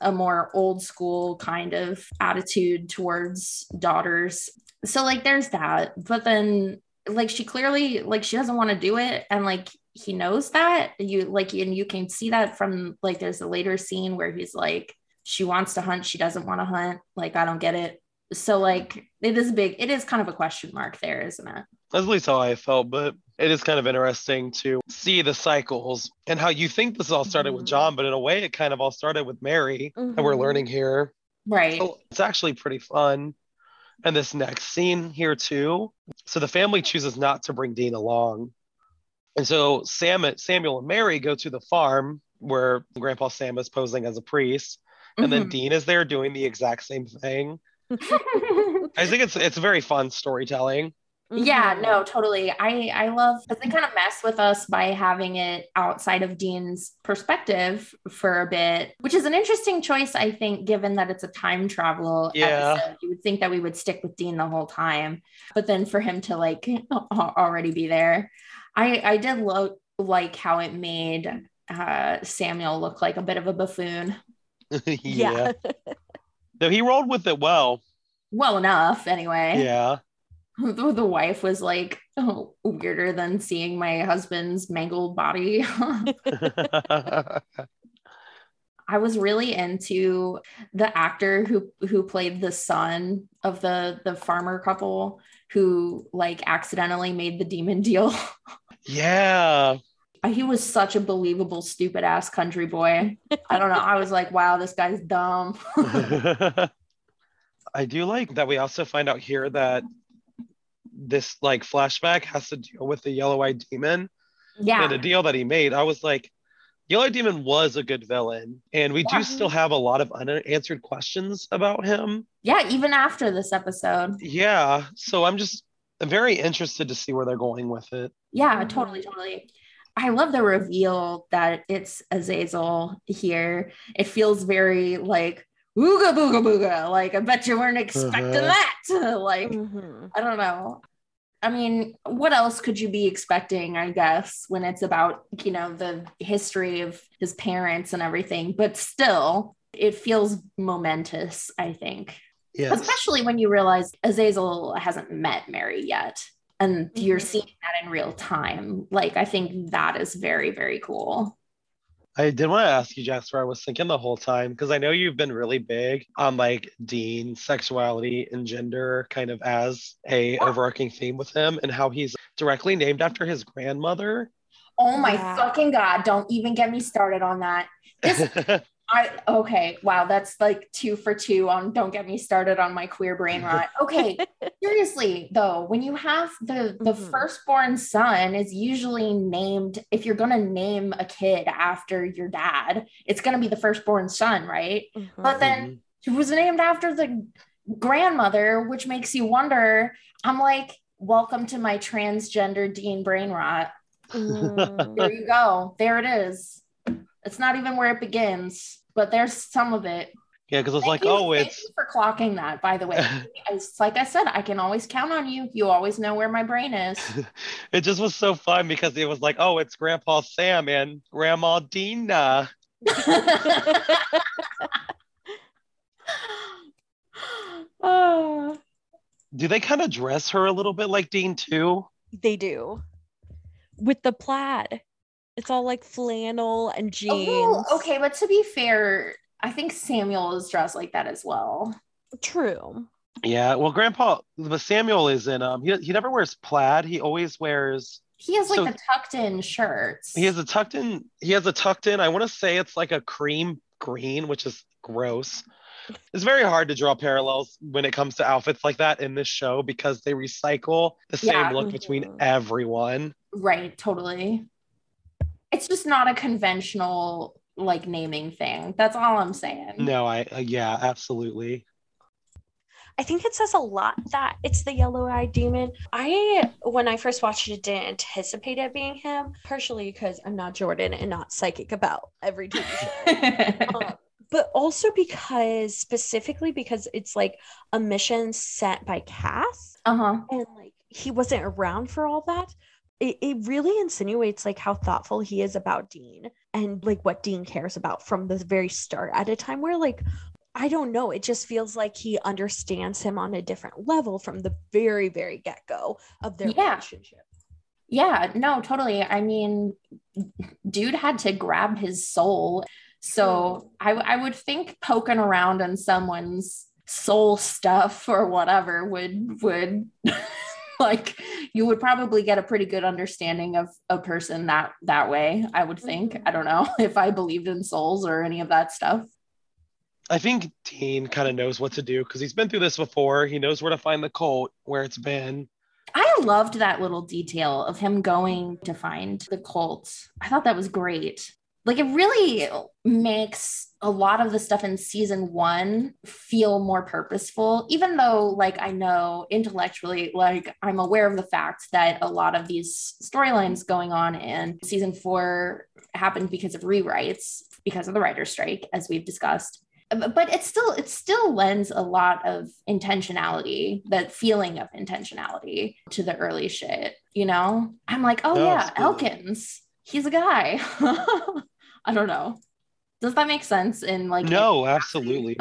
a more old school kind of attitude towards daughters. So like there's that. But then like she clearly like she doesn't want to do it and like he knows that you like and you can see that from like there's a later scene where he's like she wants to hunt she doesn't want to hunt like i don't get it so like it is a big it is kind of a question mark there isn't it That's at least how I felt, but it is kind of interesting to see the cycles and how you think this all started with Mhm. John, but in a way, it kind of all started with Mary and we're learning here. right So it's actually pretty fun. And this next scene here too. So the family chooses not to bring Dean along. And so Sam, Samuel and Mary go to the farm where Grandpa Sam is posing as a priest. And then Mhm. Dean is there doing the exact same thing. I think it's it's very fun storytelling. Yeah, Mhm. no, totally. I I love because they kind of mess with us by having it outside of Dean's perspective for a bit, which is an interesting choice, I think, given that it's a time travel Yeah. episode. You would think that we would stick with Dean the whole time, but then for him to like already be there, I I did lo- like how it made uh, Samuel look like a bit of a buffoon. Yeah. Though he rolled with it well. Well enough, anyway. Yeah. the, the wife was like oh, weirder than seeing my husband's mangled body. I was really into the actor who who played the son of the the farmer couple who like accidentally made the demon deal. yeah. he was such a believable stupid ass country boy. I don't know. I was like, wow, this guy's dumb. I do like that we also find out here that this like flashback has to deal with the yellow-eyed demon yeah. and a deal that he made. I was like, yellow eyed Demon was a good villain, and we Yeah. do still have a lot of unanswered questions about him. Yeah, even after this episode. Yeah, so I'm just I'm very interested to see where they're going with it. Yeah, totally, totally. I love the reveal that it's Azazel here. It feels very like ooga booga booga. Like I bet you weren't expecting Uh-huh. that. like Mhm. I don't know. I mean, what else could you be expecting, I guess, when it's about, you know, the history of his parents and everything, but still it feels momentous, I think. Yes. Especially when you realize Azazel hasn't met Mary yet. And you're Mhm. seeing that in real time. Like, I think that is very, very cool. I did want to ask you, Jasper. I was thinking the whole time because I know you've been really big on like Dean sexuality and gender, kind of as a overarching theme with him, and how he's directly named after his grandmother. Oh my Yeah. fucking god! Don't even get me started on that. This I okay, wow, that's like two for two on don't get me started on my queer brain rot. Okay, seriously though, when you have the the Mhm. firstborn son is usually named if you're gonna name a kid after your dad, it's gonna be the firstborn son, right? But then she was named after the grandmother, which makes you wonder. I'm like, welcome to my transgender Dean brain rot. Mm. There you go. There it is. It's not even where it begins, but there's some of it. yeah, because it's Thank like, you- oh, thank it's you for clocking that. By the way, it's like I said, I can always count on you. You always know where my brain is. it just was so fun because it was like, oh, it's Grandpa Sam and Grandma Deanna. oh, Do they kind of dress her a little bit like Dean too? They do. With the plaid. It's all like flannel and jeans. Oh, okay, but to be fair, I think Samuel is dressed like that as well. True. Yeah, well, Grandpa, but Samuel is in um. He, he never wears plaid. He always wears. He has like So- the tucked in shirts. He has a tucked in. He has a tucked in. I want to say it's like a cream green, which is gross. It's very hard to draw parallels when it comes to outfits like that in this show because they recycle the same Yeah. look between Mhm. everyone. Right, totally. It's just not a conventional like naming thing. That's all I'm saying. No, I uh, yeah, absolutely. I think it says a lot that it's the yellow eyed demon. I, when I first watched it, didn't anticipate it being him, partially because I'm not Jordan and not psychic about every TV show. Um, but also because, specifically, because it's like a mission sent by Cass uh-huh. and like he wasn't around for all that. It, it really insinuates like how thoughtful he is about Dean and like what Dean cares about from the very start at a time where like I don't know, it just feels like he understands him on a different level from the very, very get go of their Yeah. relationship. Yeah, no, totally. I mean, dude had to grab his soul. So mm-hmm. I, I would think poking around on someone's soul stuff or whatever would would like you would probably get a pretty good understanding of a person that that way. I would think. Mhm. I don't know if I believed in souls or any of that stuff. I think Dean kind of knows what to do because he's been through this before. He knows where to find the colt, where it's been. I loved that little detail of him going to find the Colt. I thought that was great. Like it really makes a lot of the stuff in season one feel more purposeful, even though, like, I know intellectually, like, I'm aware of the fact that a lot of these storylines going on in season four happened because of rewrites, because of the writer's strike, as we've discussed. Uh, but it still it still lends a lot of intentionality that feeling of intentionality to the early shit you know? I'm like oh No, yeah elkins he's a guy i don't know does that make sense in like No, absolutely.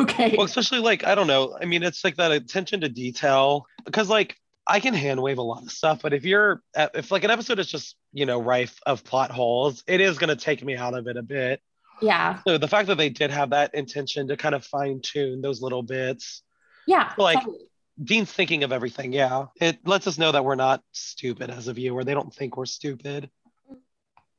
okay well, especially like I don't know. I mean, it's like that attention to detail because like I can hand wave a lot of stuff, but if you're if like an episode is just you know rife of plot holes, it is going to take me out of it a bit. yeah So the fact that they did have that intention to kind of fine tune those little bits, yeah Like- totally. Dean's thinking of everything. Yeah, it lets us know that we're not stupid as a viewer. They don't think we're stupid.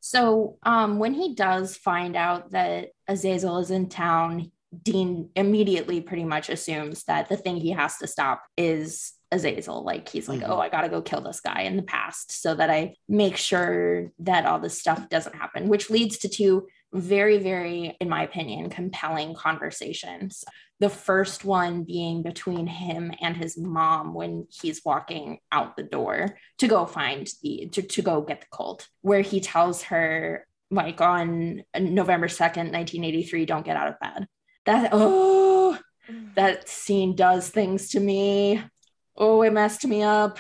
So um, when he does find out that Azazel is in town, Dean immediately pretty much assumes that the thing he has to stop is Azazel. Like he's like, Mhm. oh, I gotta go kill this guy in the past so that I make sure that all this stuff doesn't happen, which leads to two very, very, in my opinion, compelling conversations. The first one being between him and his mom when he's walking out the door to go find the to, to go get the colt where he tells her like on november 2nd 1983 don't get out of bed. That oh that scene does things to me. Oh it messed me up.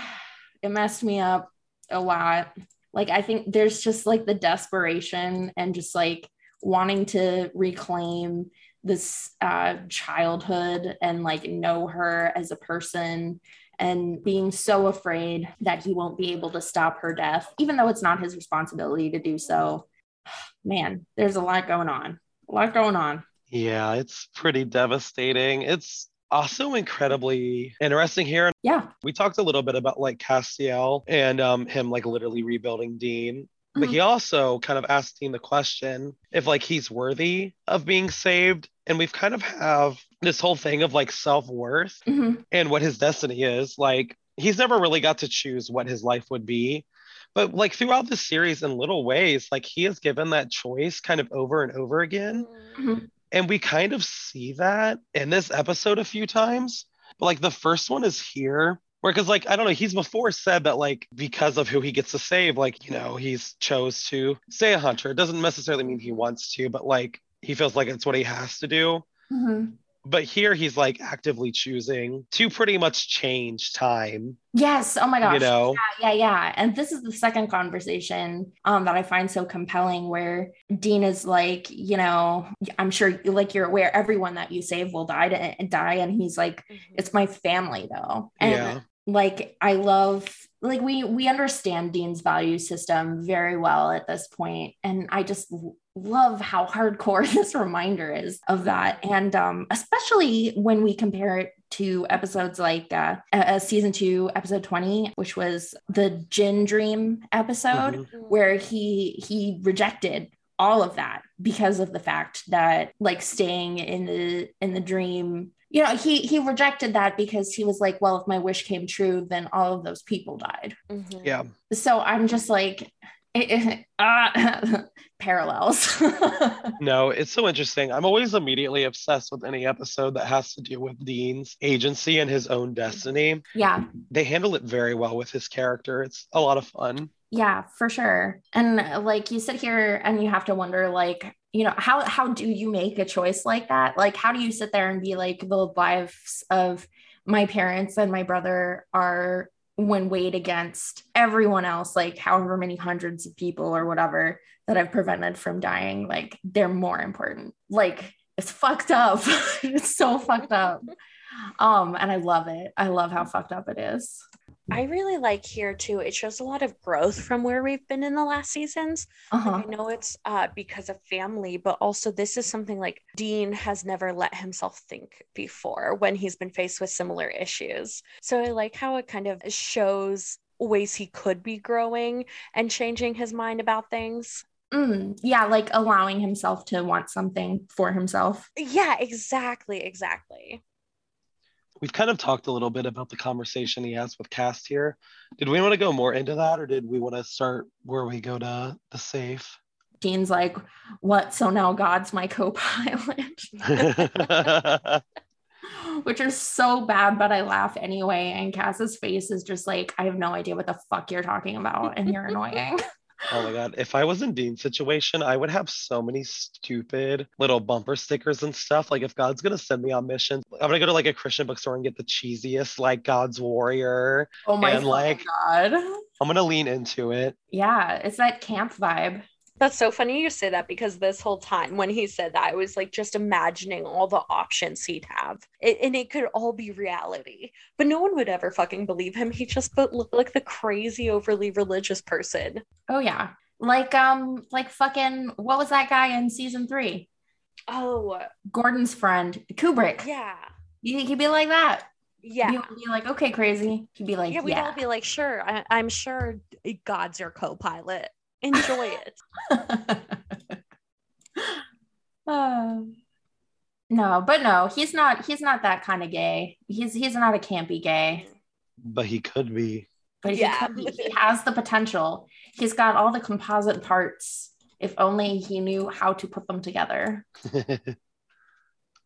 It messed me up a lot. Like i think there's just like the desperation and just like wanting to reclaim this uh, childhood and like know her as a person and being so afraid that he won't be able to stop her death, even though it's not his responsibility to do so. man, there's a lot going on. A lot going on. Yeah, it's pretty devastating. It's also incredibly interesting here. Yeah. We talked a little bit about like Castiel and um, him like literally rebuilding Dean. But Mhm. he also kind of asked Dean the question if like he's worthy of being saved. And we've kind of have this whole thing of like self-worth Mhm. and what his destiny is. Like he's never really got to choose what his life would be. But like throughout the series in little ways, like he has given that choice kind of over and over again. Mhm. And we kind of see that in this episode a few times. But like the first one is here. Where, because like I don't know, he's before said that like because of who he gets to save, like you know, he's chose to stay a hunter. It doesn't necessarily mean he wants to, but like he feels like it's what he has to do. Mhm. But here he's like actively choosing to pretty much change time. Yes. Oh my gosh. You know, yeah, yeah, yeah. And this is the second conversation um, that I find so compelling where Dean is like, you know, I'm sure like you're aware everyone that you save will die to, die. And he's like, it's my family though. And Yeah. Like I love like we we understand Dean's value system very well at this. And I just love how hardcore this reminder is of that. And um, especially when we compare it to episodes like uh, uh, season two, episode 20, which was the Djinn Dream episode Mhm. where he he rejected all of that because of the fact that like staying in the in the dream you know he he rejected that because he was like well if my wish came true then all of those people died Mhm. yeah. so i'm just like uh, parallels No, it's so interesting. I'm always immediately obsessed with any episode that has to do with Dean's agency and his own destiny. yeah They handle it very well with his character. It's a lot of fun. Yeah, for sure. And uh, like you sit here and you have to wonder like, you know, how how do you make a choice like that? Like how do you sit there and be like the lives of my parents and my brother are when weighed against everyone else, like however many hundreds of people or whatever that I've prevented from dying, like they're more important. Like it's fucked up. it's so fucked up. Um, and I love it. I love how fucked up it is. I really like here too. It shows a lot of growth from where we've been in the last seasons. Uh-huh. I know it's uh, because of family, but also this is something like Dean has never let himself think before when he's been faced with similar issues. So I like how it kind of shows ways he could be growing and changing his mind about things. Mm, yeah, like allowing himself to want something for himself. Yeah, exactly, exactly. We've kind of talked a little bit about the conversation he has with Cast here. Did we want to go more into that or did we want to start where we go to the safe? Dean's like, what? So now God's my co pilot, which is so bad, but I laugh anyway. And Cass's face is just like, I have no idea what the fuck you're talking about, and you're annoying. Oh my god, if I was in Dean's situation, I would have so many stupid little bumper stickers and stuff. Like if God's gonna send me on missions, I'm gonna go to like a Christian bookstore and get the cheesiest like God's warrior. Oh my And, like- God. I'm gonna lean into it. Yeah, it's that camp vibe. That's so funny you say that because this whole time when he said that, I was like just imagining all the options he'd have. It, and it could all be reality. But no one would ever fucking believe him. He just looked like the crazy, overly religious person. Oh yeah. Like um, like fucking what was that guy in season three? Oh, Gordon's friend, Kubrick. yeah. He, he'd be like that. Yeah. He would be like, okay, crazy. He'd be like, yeah, yeah. we'd all be like, sure, I, I'm sure God's your co pilot. Enjoy it. Um, no, but no, he's not. He's not that kind of gay. He's he's not a campy gay, But he could be. but he, Yeah. could be- he has the potential. He's got all the composite parts. If only he knew how to put them together.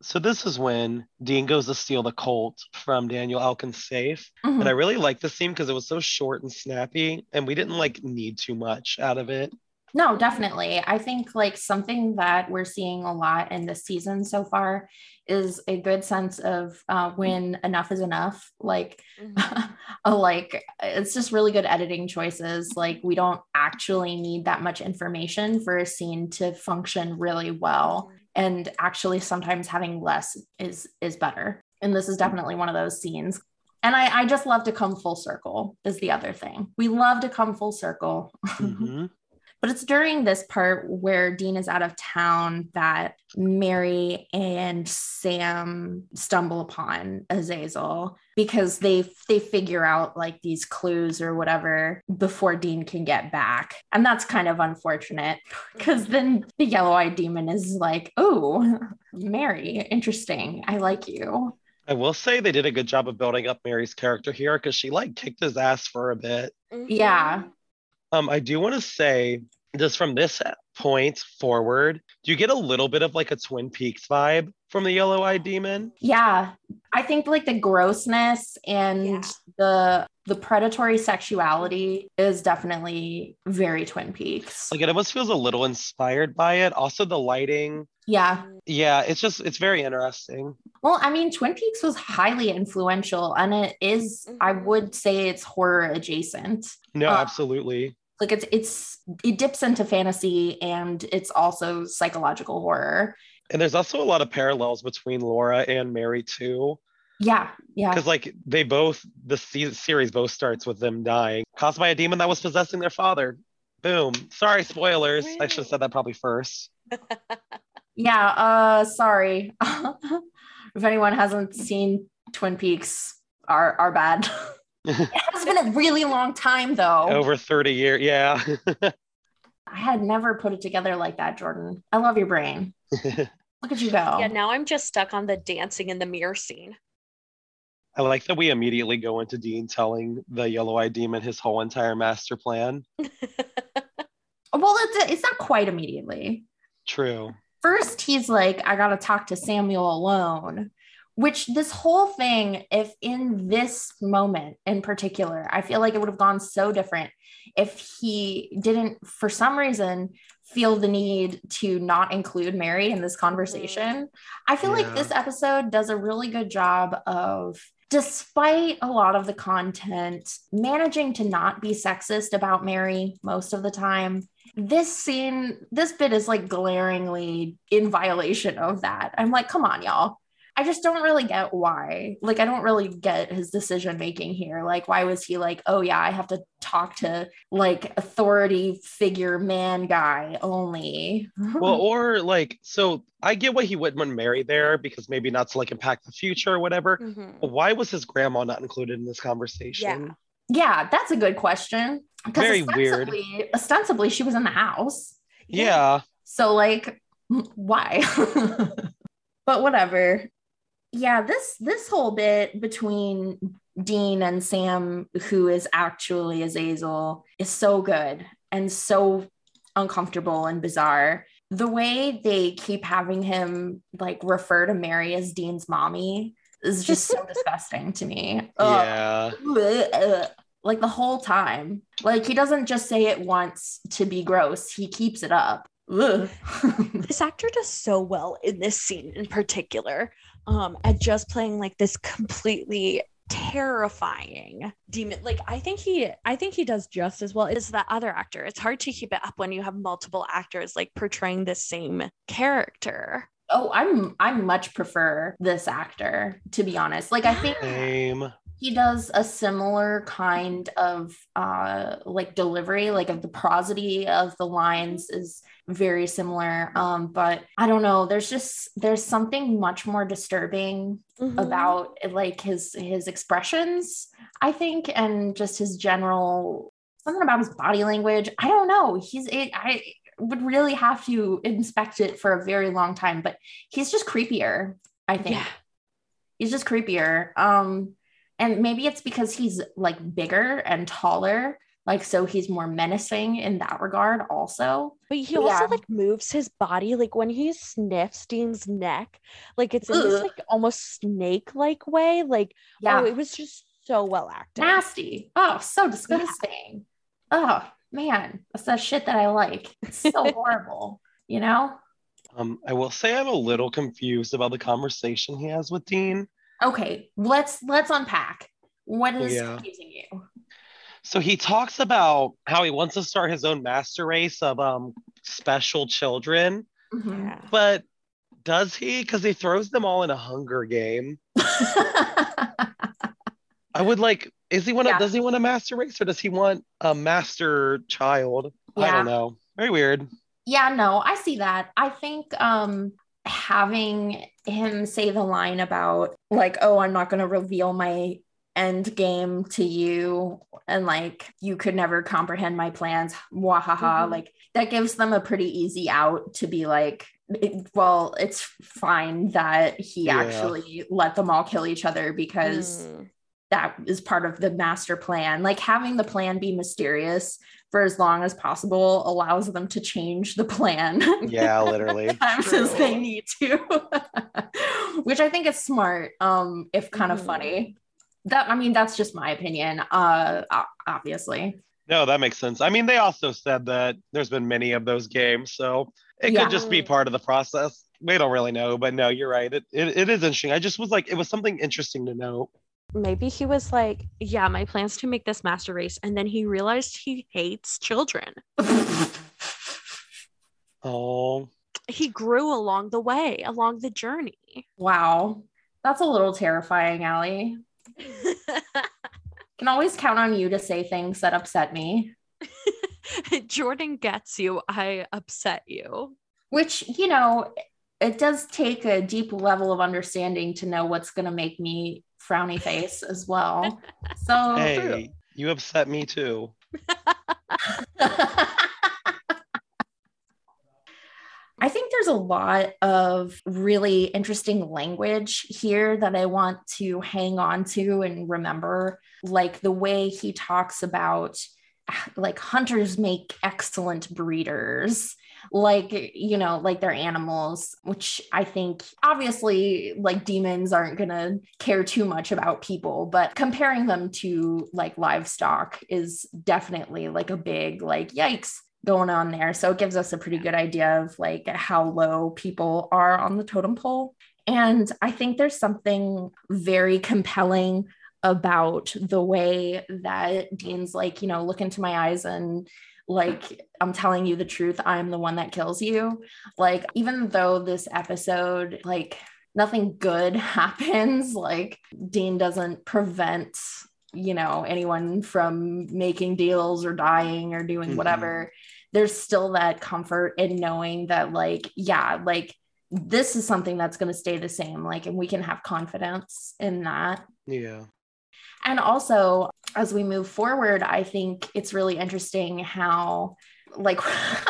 so this is when Dean goes to steal the Colt from Daniel Elkin's safe. Mhm. And I really like this scene because it was so short and snappy, and we didn't like need too much out of it. No, definitely. I think like something that we're seeing a lot in this season so far is a good sense of uh, when enough is enough. Like, a, like it's just really good editing choices. Like, we don't actually need that much information for a scene to function really well, and actually sometimes having less is is better. And this is definitely one of those scenes. And I, I just love to come full circle. Is the other thing we love to come full circle. Mhm. But it's during this part where Dean is out of town that Mary and Sam stumble upon Azazel because they they figure out like these clues or whatever before Dean can get back. And that's kind of unfortunate because then the yellow-eyed demon is like, "Oh, Mary, interesting. I like you." I will say they did a good job of building up Mary's character here because she like kicked his ass for a bit. Mm-hmm. Yeah. Um, I do want to say just from this point forward, do you get a little bit of like a Twin Peaks vibe from the Yellow Eyed Demon? Yeah. I think like the grossness and Yeah. the the predatory sexuality is definitely very Twin Peaks. Like it almost feels a little inspired by it. Also, the lighting. yeah. Yeah, it's just it's very interesting. Well, I mean, Twin Peaks was highly influential and it is, I Mhm. would say it's horror adjacent. No, Uh, absolutely. Like it's it's it dips into fantasy and it's also psychological horror. And there's also a lot of parallels between Laura and Mary too. Yeah. Yeah. Because like they both the series both starts with them dying, caused by a demon that was possessing their father. Boom. Sorry, spoilers. I should have said that probably first. Yeah, uh sorry. if anyone hasn't seen Twin Peaks, are are bad. it has been a really long time though. Over 30 years. Yeah. I had never put it together like that, Jordan. I love your brain. Look at you go. Yeah, now I'm just stuck on the dancing in the mirror scene. I like that we immediately go into Dean telling the yellow eyed demon his whole entire master plan. well, it's it's not quite immediately. True. First, he's like, I gotta talk to Samuel alone. Which this whole thing, if in this moment in particular, I feel like it would have gone so different if he didn't, for some reason, feel the need to not include Mary in this conversation. Mm-hmm. I feel like this episode does a really good job of, despite a lot of the content, managing to not be sexist about Mary most of the time. This scene, this bit is like glaringly in violation of that. I'm like, come on, y'all. I just don't really get why. Like, I don't really get his decision making here. Like, why was he like, oh, yeah, I have to talk to like authority figure man guy only? Well, or like, so I get why he wouldn't want Mary there because maybe not to like impact the future or whatever. Mhm. But why was his grandma not included in this conversation? yeah, yeah that's a good question. 'Cause Very weird. ostensibly- Ostensibly, she was in the house. Yeah. So like why? but whatever. Yeah, this this whole bit between Dean and Sam, who is actually Azazel, is so good and so uncomfortable and bizarre. The way they keep having him like refer to Mary as Dean's mommy is just so disgusting to me. Yeah. ugh, like the whole time. Like he doesn't just say it once to be gross, he keeps it up. This actor does so well in this scene in particular, um, at just playing like this completely terrifying demon. Like I think he, I think he does just as well as that other actor. It's hard to keep it up when you have multiple actors like portraying the same character. oh, I'm I much prefer this actor to be honest. Like I think Same. He does a similar kind of uh like delivery like of the prosody of the lines is very similar um but i don't know there's just there's something much more disturbing Mhm. about like his his expressions i think and just his general something about his body language i don't know he's it i would really have to inspect it for a very long time but he's just creepier i think yeah. he's just creepier um and maybe it's because he's like bigger and taller like so he's more menacing in that regard also But he But also yeah. like moves his body, like when he sniffs Dean's neck, like it's in this like almost snake-like way. Like, yeah oh, it was just so well acted. nasty oh so disgusting oh man that's that shit that i like it's so horrible you know Um, I will say I'm a little confused about the conversation he has with Dean. Okay let's let's unpack what is Yeah. confusing you So he talks about how he wants to start his own master race of um special children, Mhm. But does he? Because he throws them all in a Hunger Game. I would like. Is he want? to Yeah. Does he want a master race or does he want a master child? I don't know. Very weird. Yeah, no, I see that. I think um having him say the line about like, oh, I'm not gonna reveal my end game to you and like you could never comprehend my plans. Wahaha. Mhm. Like that gives them a pretty easy out to be like, it- well, it's fine that he Yeah. actually let them all kill each other because Mm. that is part of the master plan. Like having the plan be mysterious for as long as possible allows them to change the plan Yeah, literally. times as they need to, which I think is smart, um, if kind of funny. That I mean, that's just my opinion. Uh, obviously, No, that makes sense. I mean, they also said that there's been many of those games, so it Yeah. could just be part of the process. We don't really know, but no, you're right. It, it, it is interesting. I just was like, it was something interesting to know. Maybe he was like, yeah, my plan's to make this master race. And then he realized he hates children. Oh, He grew along the way, along the journey. wow, that's a little terrifying, Allie. Can always count on you to say things that upset me. Jordan gets you. I upset you. which you know it does take a deep level of understanding to know what's going to make me frowny face as well so hey, you upset me too. I think there's a lot of really interesting language here that I want to hang on to and remember. Like the way he talks about, like, hunters make excellent breeders. Like, you know, like they're animals, which I think obviously, like, demons aren't going to care too much about people, but comparing them to like livestock is definitely like a big, like, yikes going on there. So it gives us a pretty good idea of like how low people are on the totem pole. And I think there's something very compelling about the way that Dean's like, you know, look into my eyes and like, I'm telling you the truth, I'm the one that kills you. Like, even though this episode, like, nothing good happens, like, Dean doesn't prevent you know anyone from making deals or dying or doing Mhm. whatever there's still that comfort in knowing that like yeah like this is something that's going to stay the same like and we can have confidence in that Yeah. And also as we move forward i think it's really interesting how like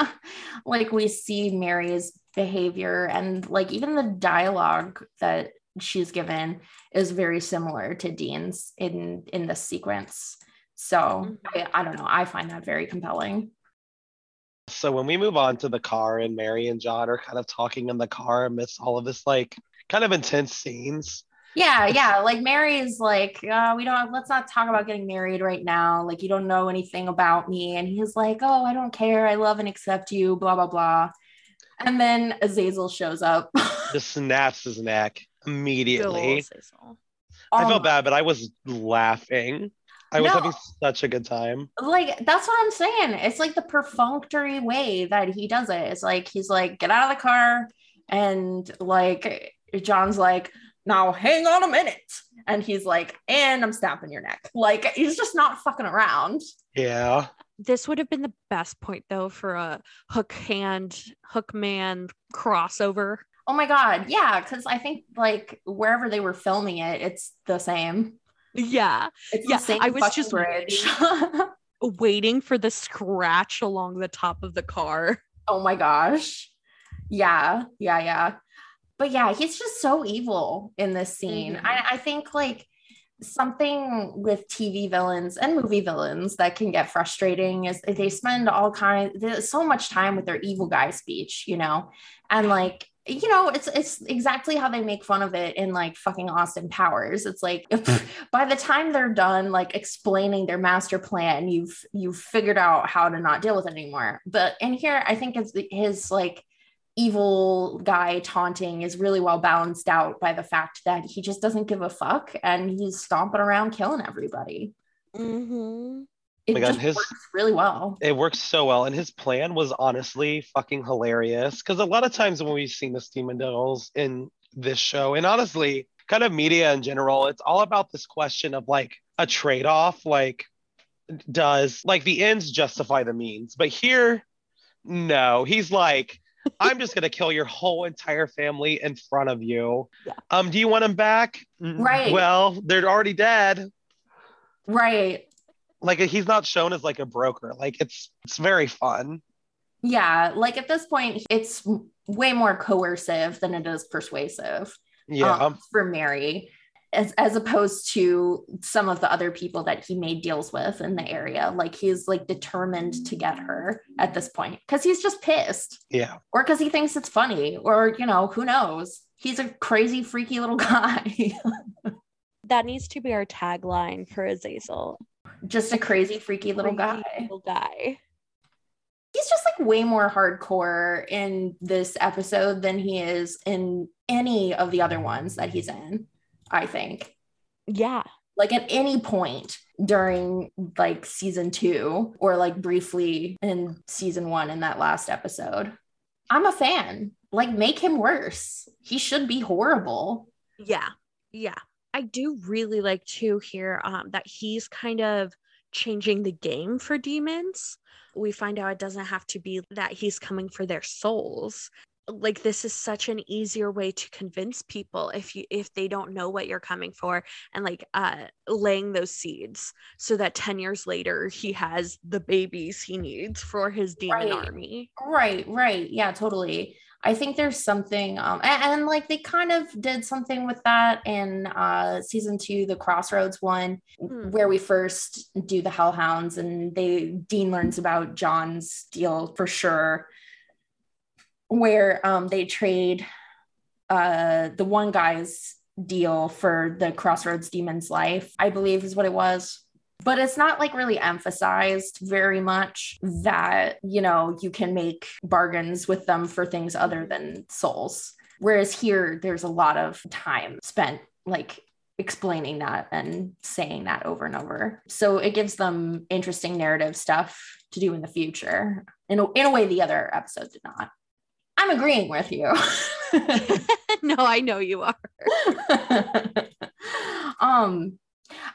like we see mary's behavior and like even the dialogue that she's given is very similar to dean's in in this sequence. So mm-hmm. I, I don't know. I find that very compelling. So when we move on to the car and Mary and John are kind of talking in the car amidst all of this like kind of intense scenes. Yeah, yeah. Like Mary's like, uh, we don't let's not talk about getting married right now. Like you don't know anything about me. And he's like, Oh, I don't care. I love and accept you, blah, blah, blah. And then Azazel shows up. Just snaps his neck immediately. Bill I felt bad, but I was laughing. I was No. having such a good time. like that's what I'm saying. It's like the perfunctory way that he does it. It's like he's like, get out of the car, and like John's like, now hang on a minute, and he's like, and I'm snapping your neck. Like he's just not fucking around. Yeah. This would have been the best point though for a hook hand, hook man crossover. Oh my god, yeah, because I think like wherever they were filming it, it's the same. Yeah. It's Yeah, the same. I was just bridge. Waiting for the scratch along the top of the car. oh my gosh. Yeah, yeah, yeah. But yeah, he's just so evil in this scene. Mhm. I, I think like something with TV villains and movie villains that can get frustrating is they spend all kind so much time with their evil guy speech, you know, and like you know it's it's exactly how they make fun of it in like fucking Austin Powers. It's like by the time they're done like explaining their master plan, you've you've figured out how to not deal with it anymore. But in here, I think it's his like evil guy taunting is really well balanced out by the fact that he just doesn't give a fuck and he's stomping around killing everybody. Mm-hmm. It my God, just his- works really well. It works so well. And his plan was honestly fucking hilarious. Because a lot of times when we've seen the Steam and Devils in this show, and honestly, kind of media in general, it's all about this question of like a trade off. Like, does like the ends justify the means? But here, No, he's like, I'm just gonna kill your whole entire family in front of you. Yeah. Um, do you want them back? "Mm, Right. Well, they're already dead. Right. Like he's not shown as like a broker. Like it's it's very fun. Yeah. Like at this point, it's way more coercive than it is persuasive. Yeah. um, for Mary, as as opposed to some of the other people that he made deals with in the area. Like he's like determined to get her at this point because he's just pissed, yeah. or because he thinks it's funny, or you know, who knows? He's a crazy, freaky little guy. That needs to be our tagline for Azazel. just a crazy, freaky little Freaky guy. Little guy. He's just like way more hardcore in this episode than he is in any of the other ones that he's in. I think. Yeah. like at any point during like season two or like briefly in season one in that last episode. I'm a fan. Like, make him worse. He should be horrible. Yeah. Yeah. I do really like to hear um, that he's kind of changing the game for demons. We find out it doesn't have to be that he's coming for their souls. Like this is such an easier way to convince people if you if they don't know what you're coming for and like uh laying those seeds so that 10 years later he has the babies he needs for his demon Right. army. Right, right. Yeah, totally. I think there's something, um, and, and like they kind of did something with that in uh season two, the Crossroads one, Hmm. where we first do the Hellhounds, and they Dean learns about John's deal for sure, where um they trade uh the one guy's deal for the Crossroads Demon's life, I believe is what it was. But it's not like really emphasized very much that you know you can make bargains with them for things other than souls. Whereas here there's a lot of time spent like explaining that and saying that over and over. So it gives them interesting narrative stuff to do in the future. In a, in a way the other episode did not i'm agreeing with you no, I know you are. um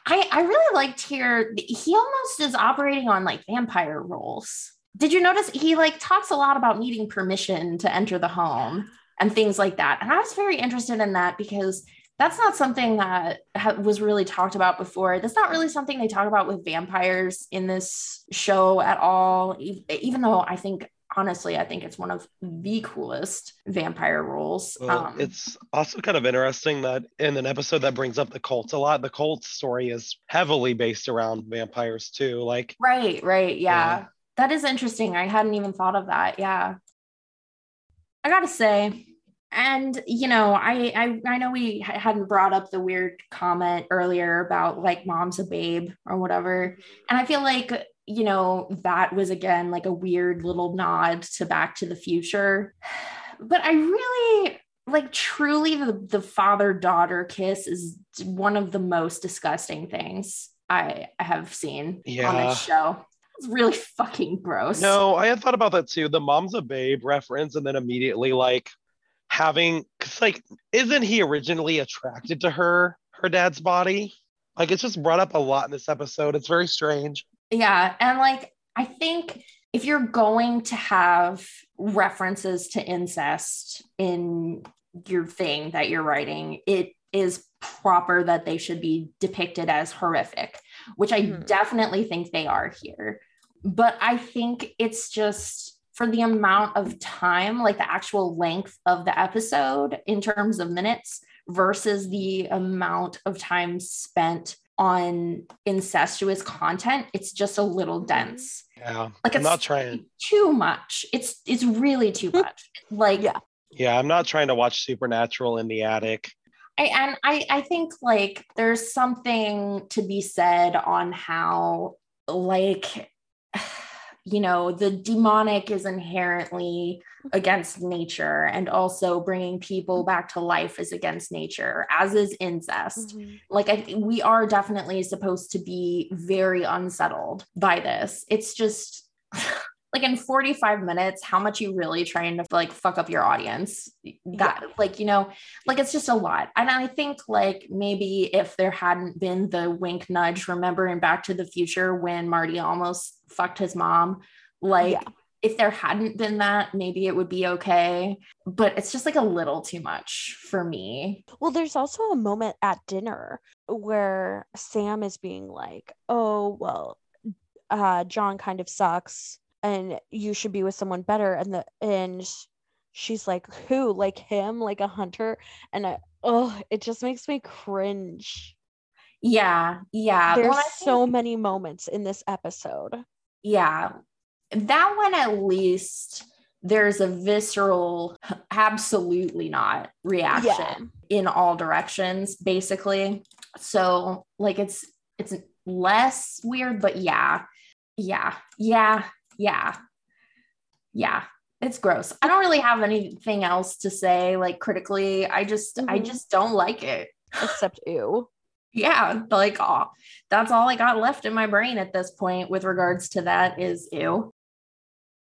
I I really liked here he almost is operating on like vampire roles. Did you notice he like talks a lot about needing permission to enter the home and things like that. And I was very interested in that because that's not something that ha- was really talked about before. That's not really something they talk about with vampires in this show at all. E- Even though I think honestly, I think it's one of the coolest vampire roles. Well, Um, it's also kind of interesting that in an episode that brings up the cults a lot, the cult story is heavily based around vampires too. Like, Right, right. Yeah. Yeah. That is interesting. I hadn't even thought of that. Yeah. I got to say, and you know, I, I I know we hadn't brought up the weird comment earlier about like mom's a babe or whatever. And I feel like, you know, that was again like a weird little nod to Back to the Future. But I really like truly the, the father daughter kiss is one of the most disgusting things I have seen on this show. It's really fucking gross. no, I had thought about that too. The mom's a babe reference, and then immediately like having, cause like, isn't he originally attracted to her, her dad's body? Like, it's just brought up a lot in this episode. It's very strange. Yeah. And like, I think if you're going to have references to incest in your thing that you're writing, it is proper that they should be depicted as horrific, which I Mhm. definitely think they are here. But I think it's just for the amount of time, like the actual length of the episode in terms of minutes versus the amount of time spent on incestuous content, it's just a little mm-hmm. dense. Yeah. Like I'm it's not trying. too much. It's it's really too hmm. much. Like Yeah. Yeah, I'm not trying to watch Supernatural in the attic. I, and I, I think like there's something to be said on how like you know the demonic is inherently against nature and also bringing people back to life is against nature as is incest. Mhm. like I, we are definitely supposed to be very unsettled by this. It's just like in 45 minutes how much you really trying to like fuck up your audience that like you know like it's just a lot and i think like maybe if there hadn't been the wink nudge remember in back to the future when marty almost fucked his mom like Yeah. if there hadn't been that, maybe it would be okay. But it's just like a little too much for me. Well, there's also a moment at dinner where Sam is being like, "Oh, well, uh, John kind of sucks, and you should be with someone better." And the and she's like, "Who? Like him? Like a hunter?" And I, oh, it just makes me cringe. Yeah, yeah. There's Well, I think- so many moments in this episode. yeah. That one at least there's a visceral absolutely not reaction in all directions basically. So like it's it's less weird but yeah. Yeah. Yeah. Yeah. Yeah. It's gross. I don't really have anything else to say like critically. I just I Mhm. just don't like it. except ew. yeah like oh, that's all i got left in my brain at this point with regards to that is ew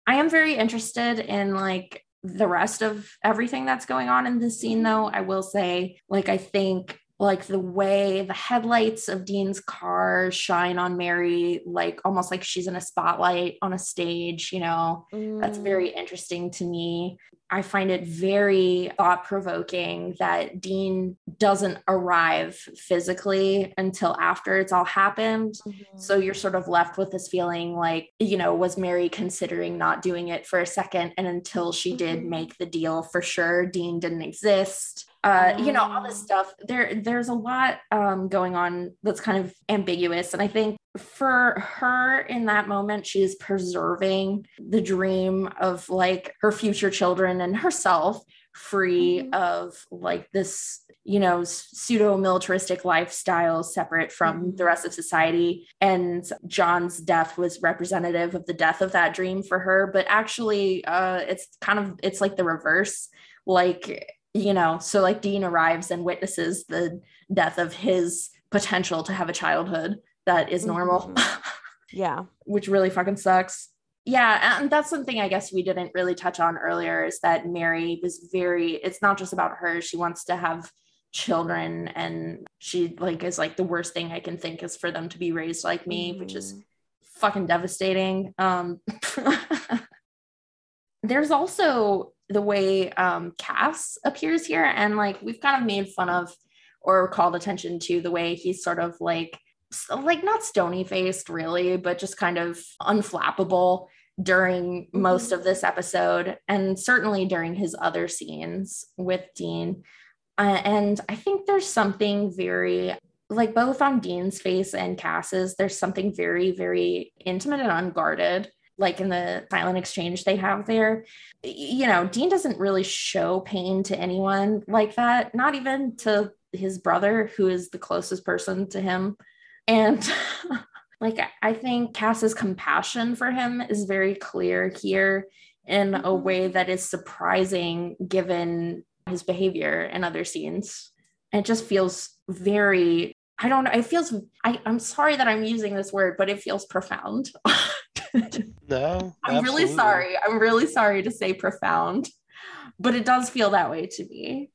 i am very interested in like the rest of everything that's going on in this scene though i will say like i think like the way the headlights of dean's car shine on mary like almost like she's in a spotlight on a stage you know that's Mm, very interesting to me. I find it very thought provoking that Dean doesn't arrive physically until after it's all happened. mhm. So you're sort of left with this feeling like, you know, was Mary considering not doing it for a second? And until she did Mhm. make the deal for sure, Dean didn't exist. Uh, you know, all this Oh. stuff. There, there's a lot um, going on that's kind of ambiguous. And I think for her in that moment, she is preserving the dream of like her future children and herself free Mhm. of like this you know pseudo militaristic lifestyle separate from the Mhm. rest of society and john's death was representative of the death of that dream for her but actually uh it's kind of it's like the reverse like you know so like dean arrives and witnesses the death of his potential to have a childhood that is normal Yeah. which really fucking sucks. Yeah, and that's something I guess we didn't really touch on earlier is that Mary was very it's not just about her, she wants to have children and she like is like the worst thing I can think is for them to be raised like me, which is Mhm. fucking devastating. Um there's also the way um Cass appears here and like we've kind of made fun of or called attention to the way he's sort of like like not stony faced really but just kind of unflappable during most of this episode and certainly during his other scenes with Dean. Uh, and I think there's something very like both on Dean's face and Cass's there's something very very intimate and unguarded like in the silent exchange they have there you know Dean doesn't really show pain to anyone like that not even to his brother who is the closest person to him and like I- think Cass's compassion for him is very clear here in a Mhm. way that is surprising given his behavior in other scenes. It just feels very I don't know. It feels I, I'm sorry that I'm using this word, but it feels profound. No, I'm really sorry. I'm really sorry to say profound, but it does feel that way to me.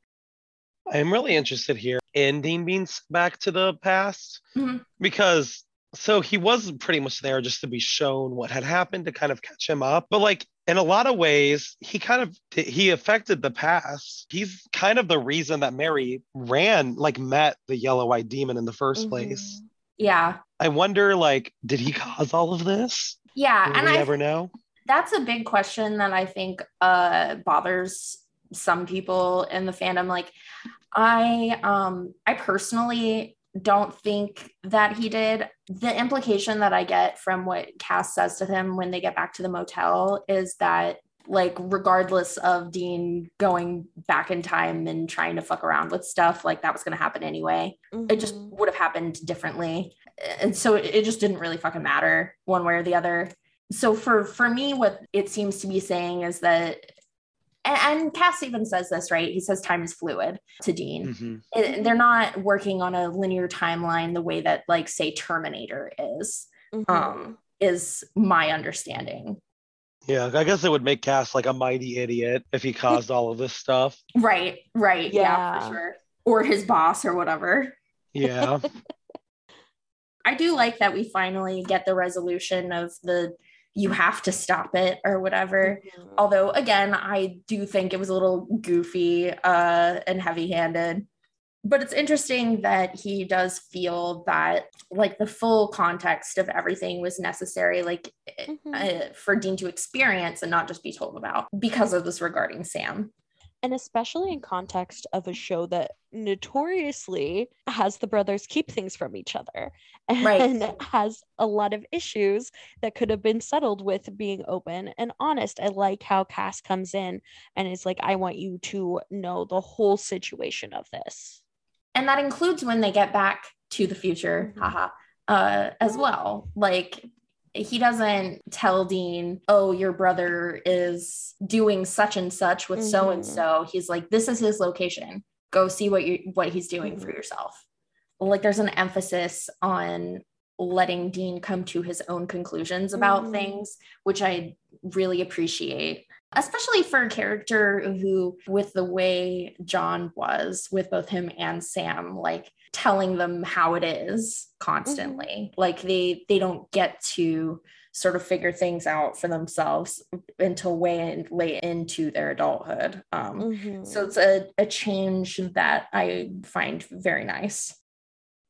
I'm really interested here in Dean being s- back to the past Mhm. because so he was pretty much there just to be shown what had happened to kind of catch him up. But like in a lot of ways, he kind of he affected the past. He's kind of the reason that Mary ran, like met the yellow-eyed demon in the 1st place. Mhm. Yeah. I wonder, like, did he cause all of this? Yeah. And I ever know? that's a big question that I think uh bothers some people in the fandom. Like I um I personally don't think that he did. The implication that I get from what Cass says to him when they get back to the motel is that like regardless of Dean going back in time and trying to fuck around with stuff, like that was gonna happen anyway it just Mhm. would have happened differently and so it, it just didn't really fucking matter one way or the other so for for me what it seems to be saying is that and, and cass even says this right he says time is fluid to dean Mhm. And they're not working on a linear timeline the way that like say terminator is Mhm. um is my understanding Yeah, I guess it would make Cass like a mighty idiot if he caused all of this stuff. right right yeah, Yeah. for sure or his boss or whatever Yeah. I do like that we finally get the resolution of the you have to stop it or whatever. Mhm. Although again, I do think it was a little goofy uh, and heavy-handed. But it's interesting that he does feel that like the full context of everything was necessary, like Mhm. uh, for Dean to experience and not just be told about because of this regarding Sam. and especially in context of a show that notoriously has the brothers keep things from each other and Right. and has a lot of issues that could have been settled with being open and honest. I like how Cass comes in and is like, I want you to know the whole situation of this. And that includes when they get back to the future Mhm. haha uh as well like he doesn't tell dean oh your brother is doing such and such with so and so he's like this is his location go see what you what he's doing for Mhm. yourself like there's an emphasis on letting dean come to his own conclusions about Mhm. things which i really appreciate especially for a character who with the way john was with both him and sam like telling them how it is constantly. Like they they don't get to sort of figure things out for themselves until way in, late into their adulthood. Um Mhm. so it's a, a change that i find very nice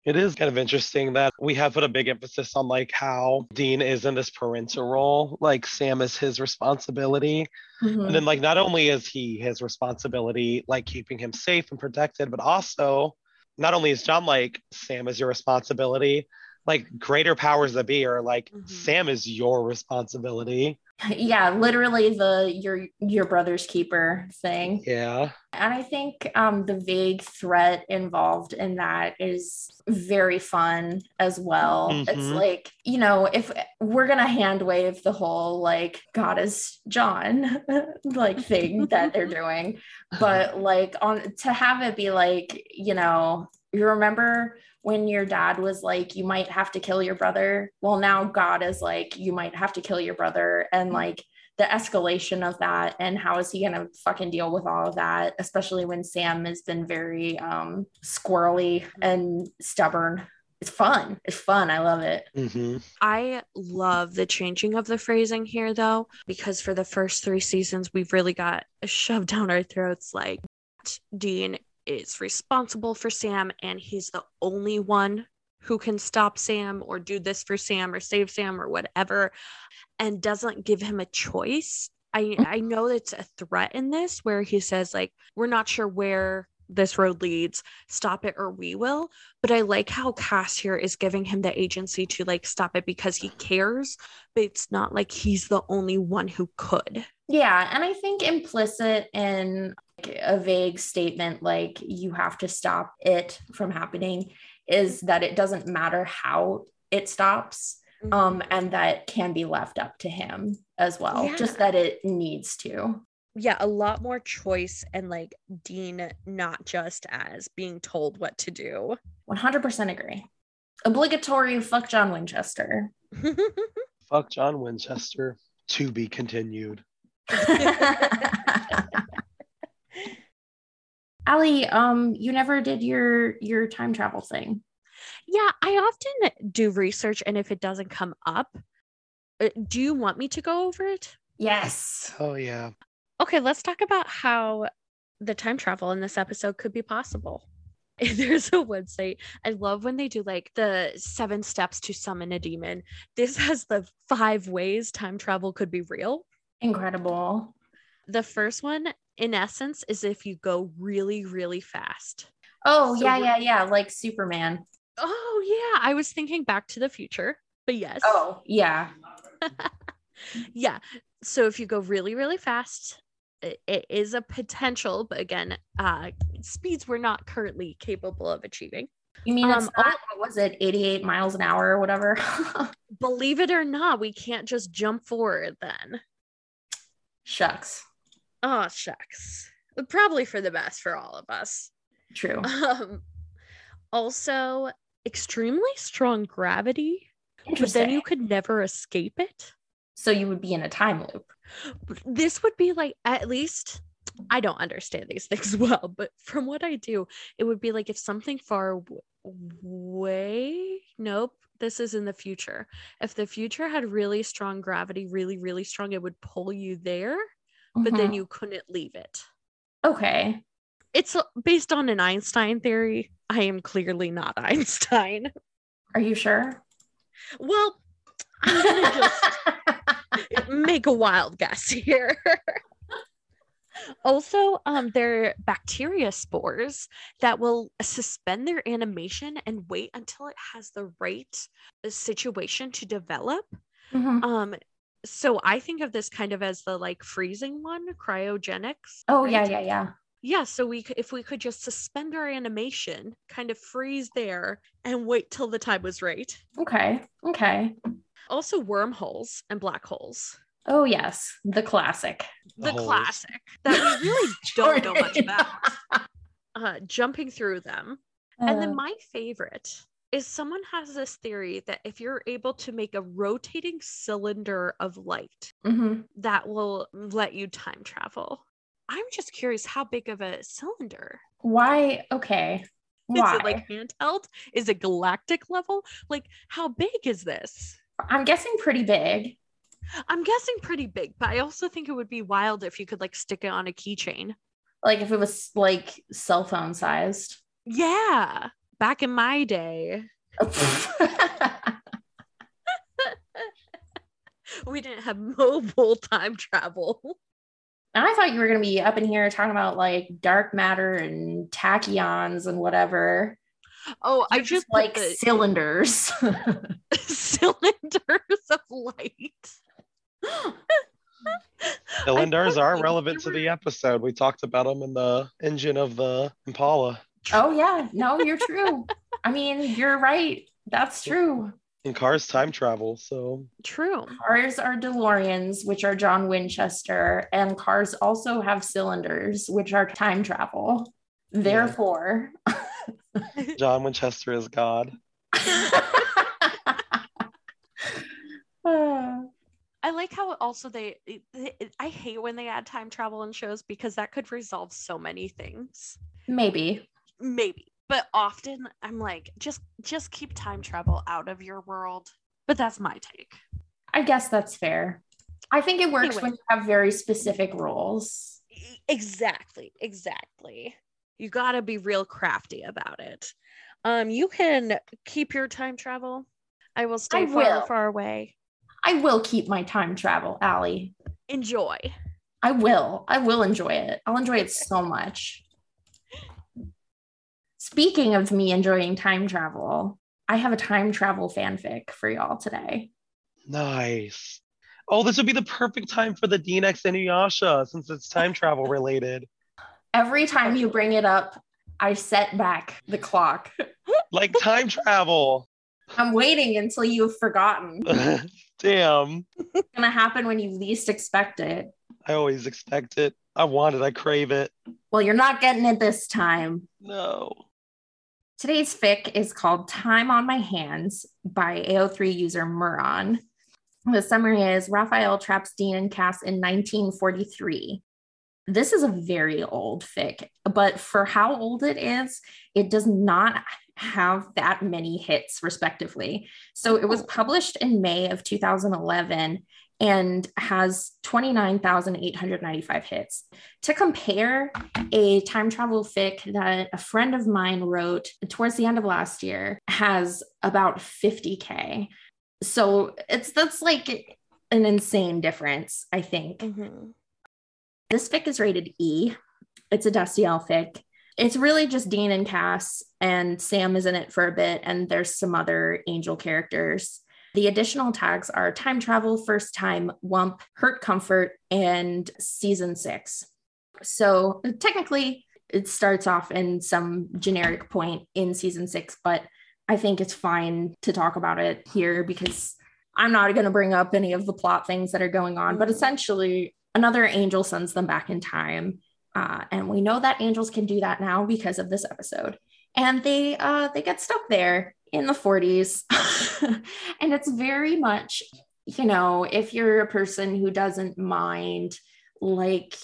It is kind of interesting that we have put a big emphasis on like how Dean is in this parental role, like Sam is his responsibility. Mhm. And then like not only is he his responsibility, like keeping him safe and protected, but also not only is John like Sam is your responsibility, like greater powers that be are like Mhm. Sam is your responsibility. Yeah literally the your your brother's keeper thing Yeah. and i think um the vague threat involved in that is very fun as well it's Mhm. like you know if we're gonna hand wave the whole like god is john like thing that they're doing but like on to have it be like you know you remember when your dad was like you might have to kill your brother. Well now god is like you might have to kill your brother and like the escalation of that and how is he going to fucking deal with all of that especially when sam has been very um squirrely and stubborn. It's fun. It's fun. I love it. Hmm I love the changing of the phrasing here, though, because for the first three seasons, we've really got shoved down our throats like Dean is responsible for Sam and he's the only one who can stop Sam or do this for Sam or save Sam or whatever and doesn't give him a choice. I mm-hmm. I know it's a threat in this where he says like we're not sure where this road leads. Stop it or we will. But i like how cass here is giving him the agency to like stop it because he cares but it's not like he's the only one who could. Yeah, and I think implicit in a vague statement like you have to stop it from happening is that it doesn't matter how it stops um and that can be left up to him as well Yeah. just that it needs to yeah a lot more choice and like dean not just as being told what to do 100% agree obligatory fuck john winchester Fuck John Winchester. To be continued. Allie, um, you never did your your time travel thing. yeah i often do research and if it doesn't come up uh, do you want me to go over it Yes. Oh yeah. Okay, let's talk about how the time travel in this episode could be possible. There's a website. I love when they do like the seven steps to summon a demon. This has the five ways time travel could be real. Incredible. The first one, in essence, is if you go really, really fast. Oh, So yeah, yeah, yeah. Like Superman. Oh, yeah. I was thinking back to the future, but yes. Oh, yeah. yeah. So if you go really, really fast, it, it is a potential, but again, uh, speeds we're not currently capable of achieving. You mean Um, not, what was it, 88 miles an hour or whatever? Believe it or not, we can't just jump forward then. Shucks. Oh, shucks. Probably for the best for all of us. True. Um, also, extremely strong gravity, but then you could never escape it. so you would be in a time loop. this would be like at least I don't understand these things well, but from what I do, it would be like if something far w- away, nope, this is in the future. If the future had really strong gravity, really, really strong, it would pull you there, but then Mhm. you couldn't leave it. okay. It's uh, based on an Einstein theory. I am clearly not Einstein. Are you sure? Well, I'm gonna just make a wild guess here. also, um, they're bacteria spores that will suspend their animation and wait until it has the right uh, situation to develop. Mhm. Um, so I think of this kind of as the like freezing one, cryogenics. Oh yeah, right? yeah, yeah. Yeah, so we if we could just suspend our animation, kind of freeze there and wait till the time was right. Okay. Okay. Also wormholes and black holes. Oh yes, the classic. The holes. classic that we really don't know much about. Uh, jumping through them. And Uh, then my favorite is someone has this theory that if you're able to make a rotating cylinder of light, mhm. that will let you time travel. I'm just curious how big of a cylinder Why? Okay. Why? Is it like handheld? Is it galactic level? Like, how big is this? I'm guessing pretty big. I'm guessing pretty big, but I also think it would be wild if you could like stick it on a keychain. Like if it was like cell phone sized. Yeah. Back in my day, we didn't have mobile time travel. I thought you were going to be up in here talking about like dark matter and tachyons and whatever. Oh, I You're just like the cylinders. cylinders of light. Cylinders are thought relevant to the episode. We talked about them in the engine of the Impala. Oh yeah, no, you're true. I mean, you're right. That's true. And cars time travel. So True. Cars are DeLoreans, which are John Winchester, and cars also have cylinders, which are time travel. Therefore, John Winchester is God. uh, I like how also they, they- I hate when they add time travel in shows because that could resolve so many things. maybe. Maybe. But often I'm like, just just keep time travel out of your world. But that's my take. I guess that's fair. I think it works Anyway. when you have very specific rules. Exactly. Exactly. You got to be real crafty about it. Um you can keep your time travel. I will stay I far will. far away. I will keep my time travel, Allie. Enjoy. I will. I will enjoy it. I'll enjoy it so much. Speaking of me enjoying time travel, I have a time travel fanfic for y'all today. Nice. Oh, this would be the perfect time for the Dean and Inuyasha since it's time travel related. Every time you bring it up, I set back the clock. Like time travel. I'm waiting until you've forgotten. Damn. It's gonna happen when you least expect it. I always expect it. I want it. I crave it. Well, you're not getting it this time. No. Today's fic is called Time on My Hands by AO3 user Muron. The summary is Raphael traps Dean and Cass in 1943. This is a very old fic, but for how old it is, it does not have that many hits, respectively. So it was oh. published in May of 2011 and has 29,895 hits. To compare, a time travel fic that a friend of mine wrote towards the end of last year has about 50k. So it's that's like an insane difference, I think. Mm-hmm. This fic is rated E. It's a Destiel fic. It's really just Dean and Cass, and Sam is in it for a bit, and there's some other angel characters. The additional tags are time travel, first time, whump, hurt comfort, and season six. So technically, it starts off in some generic point in season six, but I think it's fine to talk about it here because I'm not going to bring up any of the plot things that are going on. But essentially, another angel sends them back in time, uh, and we know that angels can do that now because of this episode. And they uh, they get stuck there in the 40s, and it's very much, you know, if you're a person who doesn't mind like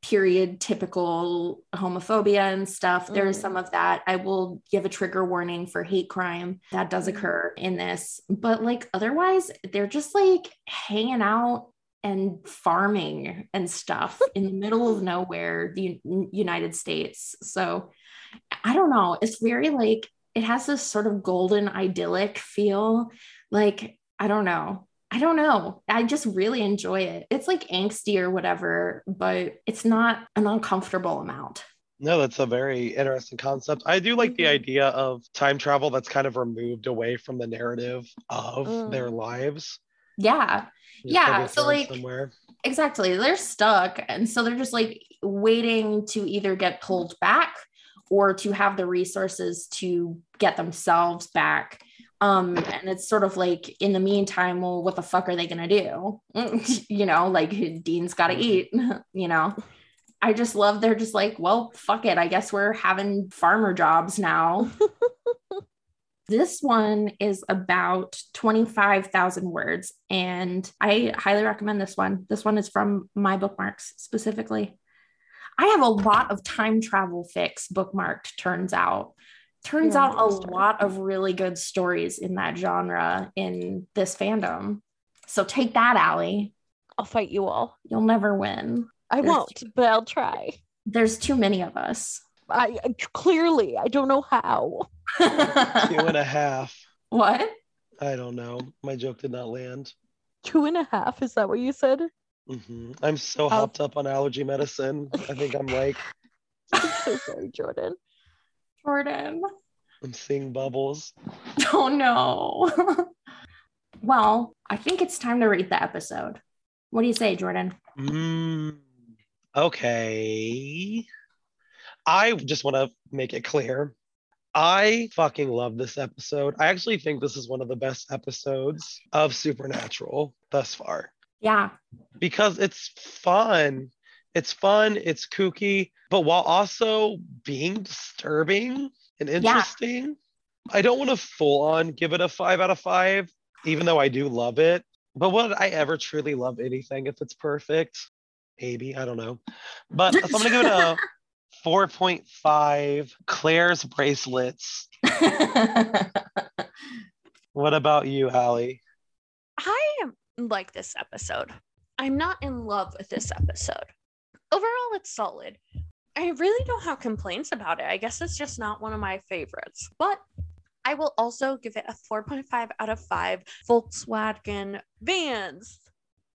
period typical homophobia and stuff. There's Mm. some of that. I will give a trigger warning for hate crime that does Mm. occur in this. But like otherwise, they're just like hanging out and farming and stuff in the middle of nowhere, the United States. So I don't know. It's very like it has this sort of golden idyllic feel. Like, I don't know. I don't know. I just really enjoy it. It's like angsty or whatever, but it's not an uncomfortable amount. No, that's a very interesting concept. I do like the Mhm. idea of time travel that's kind of removed away from the narrative of Mm. their lives. Yeah, Just Yeah, so, like- somewhere. exactly. They're stuck. And so they're just like waiting to either get pulled back or to have the resources to get themselves back. Um, and it's sort of like in the meantime, well, what the fuck are they gonna do? you know, like Dean's gotta eat, you know. I just love they're just like, well, fuck it. I guess we're having farmer jobs now. this one is about 25,000 words, and I highly recommend this one. This one is from my bookmarks specifically. I have a lot of time travel fics bookmarked, turns out. Turns Yeah, out a monster. lot of really good stories in that genre in this fandom. So take that, Allie. I'll fight you all. You'll never win. I There's- won't, but I'll try. There's too many of us. I uh, I- clearly I don't know how. Two and a half. what? I don't know. My joke did not land. Two and a half. Is that what you said? Hmm I'm so How- hopped up on allergy medicine. I think I'm like, I'm so sorry, Jordan. Jordan. I'm seeing bubbles. Oh no. well, I think it's time to rate the episode. What do you say, Jordan? Mm, okay. I just want to make it clear. I fucking love this episode. I actually think this is one of the best episodes of Supernatural thus far Yeah. because it's fun. It's fun, it's kooky, but while also being disturbing and interesting. I don't want to full on give it a five out of five, even though I do love it. But would I ever truly love anything if it's perfect? Maybe, I don't know. But so I'm going to give it a 4.5 Claire's bracelets. What about you, Allie? I like this episode. I'm not in love with this episode. Overall, it's solid. I really don't have complaints about it. I guess it's just not one of my favorites. But I will also give it a 4.5 out of 5 Volkswagen vans.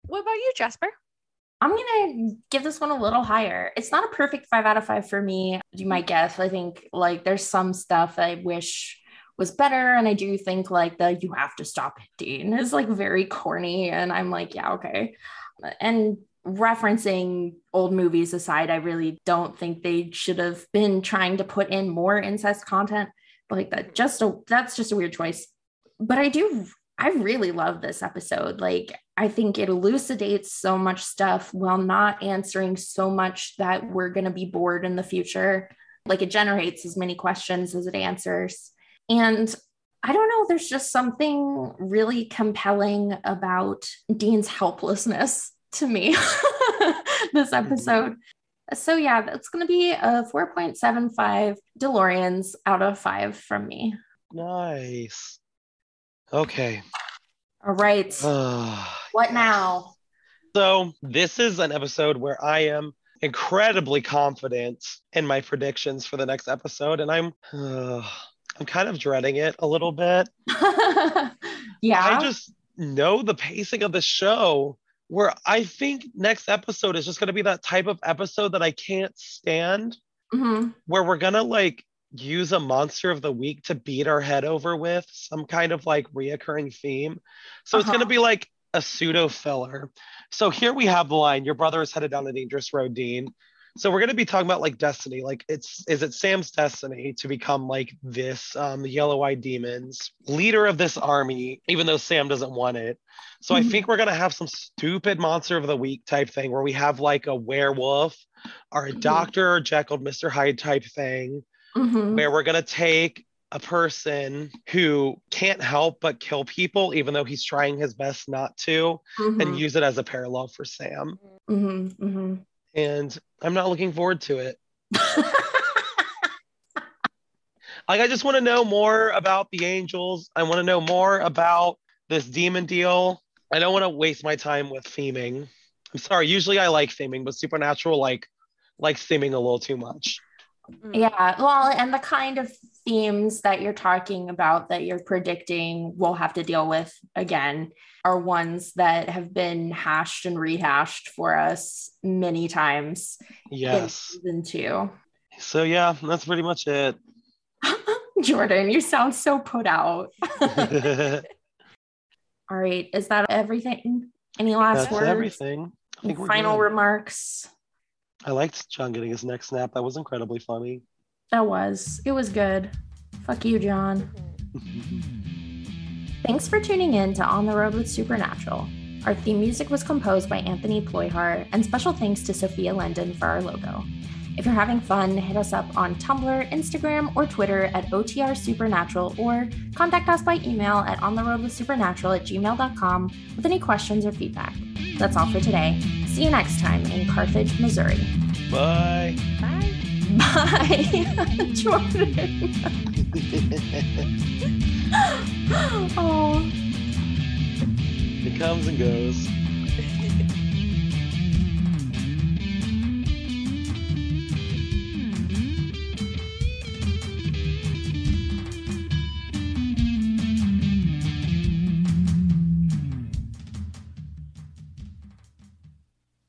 What about you, Jasper? I'm gonna give this one a little higher. It's not a perfect five out of five for me. You might guess. I think like there's some stuff I wish was better, and I do think like the "you have to stop it, Dean" is like very corny, and I'm like, yeah, okay. And referencing old movies aside, I really don't think they should have been trying to put in more incest content. Like that, just a that's just a weird choice. But I do I really love this episode. Like, I think it elucidates so much stuff while not answering so much that we're going to be bored in the future. Like, it generates as many questions as it answers. And I don't know, there's just something really compelling about Dean's helplessness to me this episode. So, yeah, that's going to be a 4.75 DeLoreans out of five from me. Nice. Okay. All right. What now? So, this is an episode where I am incredibly confident in my predictions for the next episode, and I'm uh, I'm kind of dreading it a little bit. yeah. I just know the pacing of the show where I think next episode is just going to be that type of episode that I can't stand, Mhm. where we're going to like use a monster of the week to beat our head over with some kind of like reoccurring theme. So it's going to Uh-huh. be like a pseudo filler. So here we have the line Your brother is headed down a dangerous road, Dean. So we're going to be talking about like destiny. Like it's is it Sam's destiny to become like this um yellow-eyed demons leader of this army even though Sam doesn't want it. So I Mhm. think we're going to have some stupid monster of the week type thing where we have like a werewolf or a Mhm. Dr. or Jekyll Mr. Hyde type thing Mhm. where we're going to take a person who can't help but kill people even though he's trying his best not to and use it as a parallel for Sam. And I'm not looking forward to it. Like, I just want to know more about the angels. I want to know more about this demon deal. I don't want to waste my time with theming. I'm sorry. Usually I like theming, but supernatural like likes theming a little too much. Mm. Yeah, well, and the kind of themes that you're talking about that you're predicting we'll have to deal with again are ones that have been hashed and rehashed for us many times in Yes. season two. So yeah, that's pretty much it. Jordan, you sound so put out. All right, is that everything? Any last that's words? everything. I think we're Final remarks. I liked John getting his neck snap. That was incredibly funny. That was. It was good. Fuck you, John. Thanks for tuning in to On the Road with Supernatural. Our theme music was composed by Anthony Ployhar, and special thanks to Sophia Linden for our logo. If you're having fun, hit us up on Tumblr, Instagram, or Twitter at OTR Supernatural, or contact us by email at ontheroadwithsupernatural at gmail.com with any questions or feedback. That's all for today. See you next time in Carthage, Missouri. Bye. Bye. Bye, Jordan. oh. it comes and goes.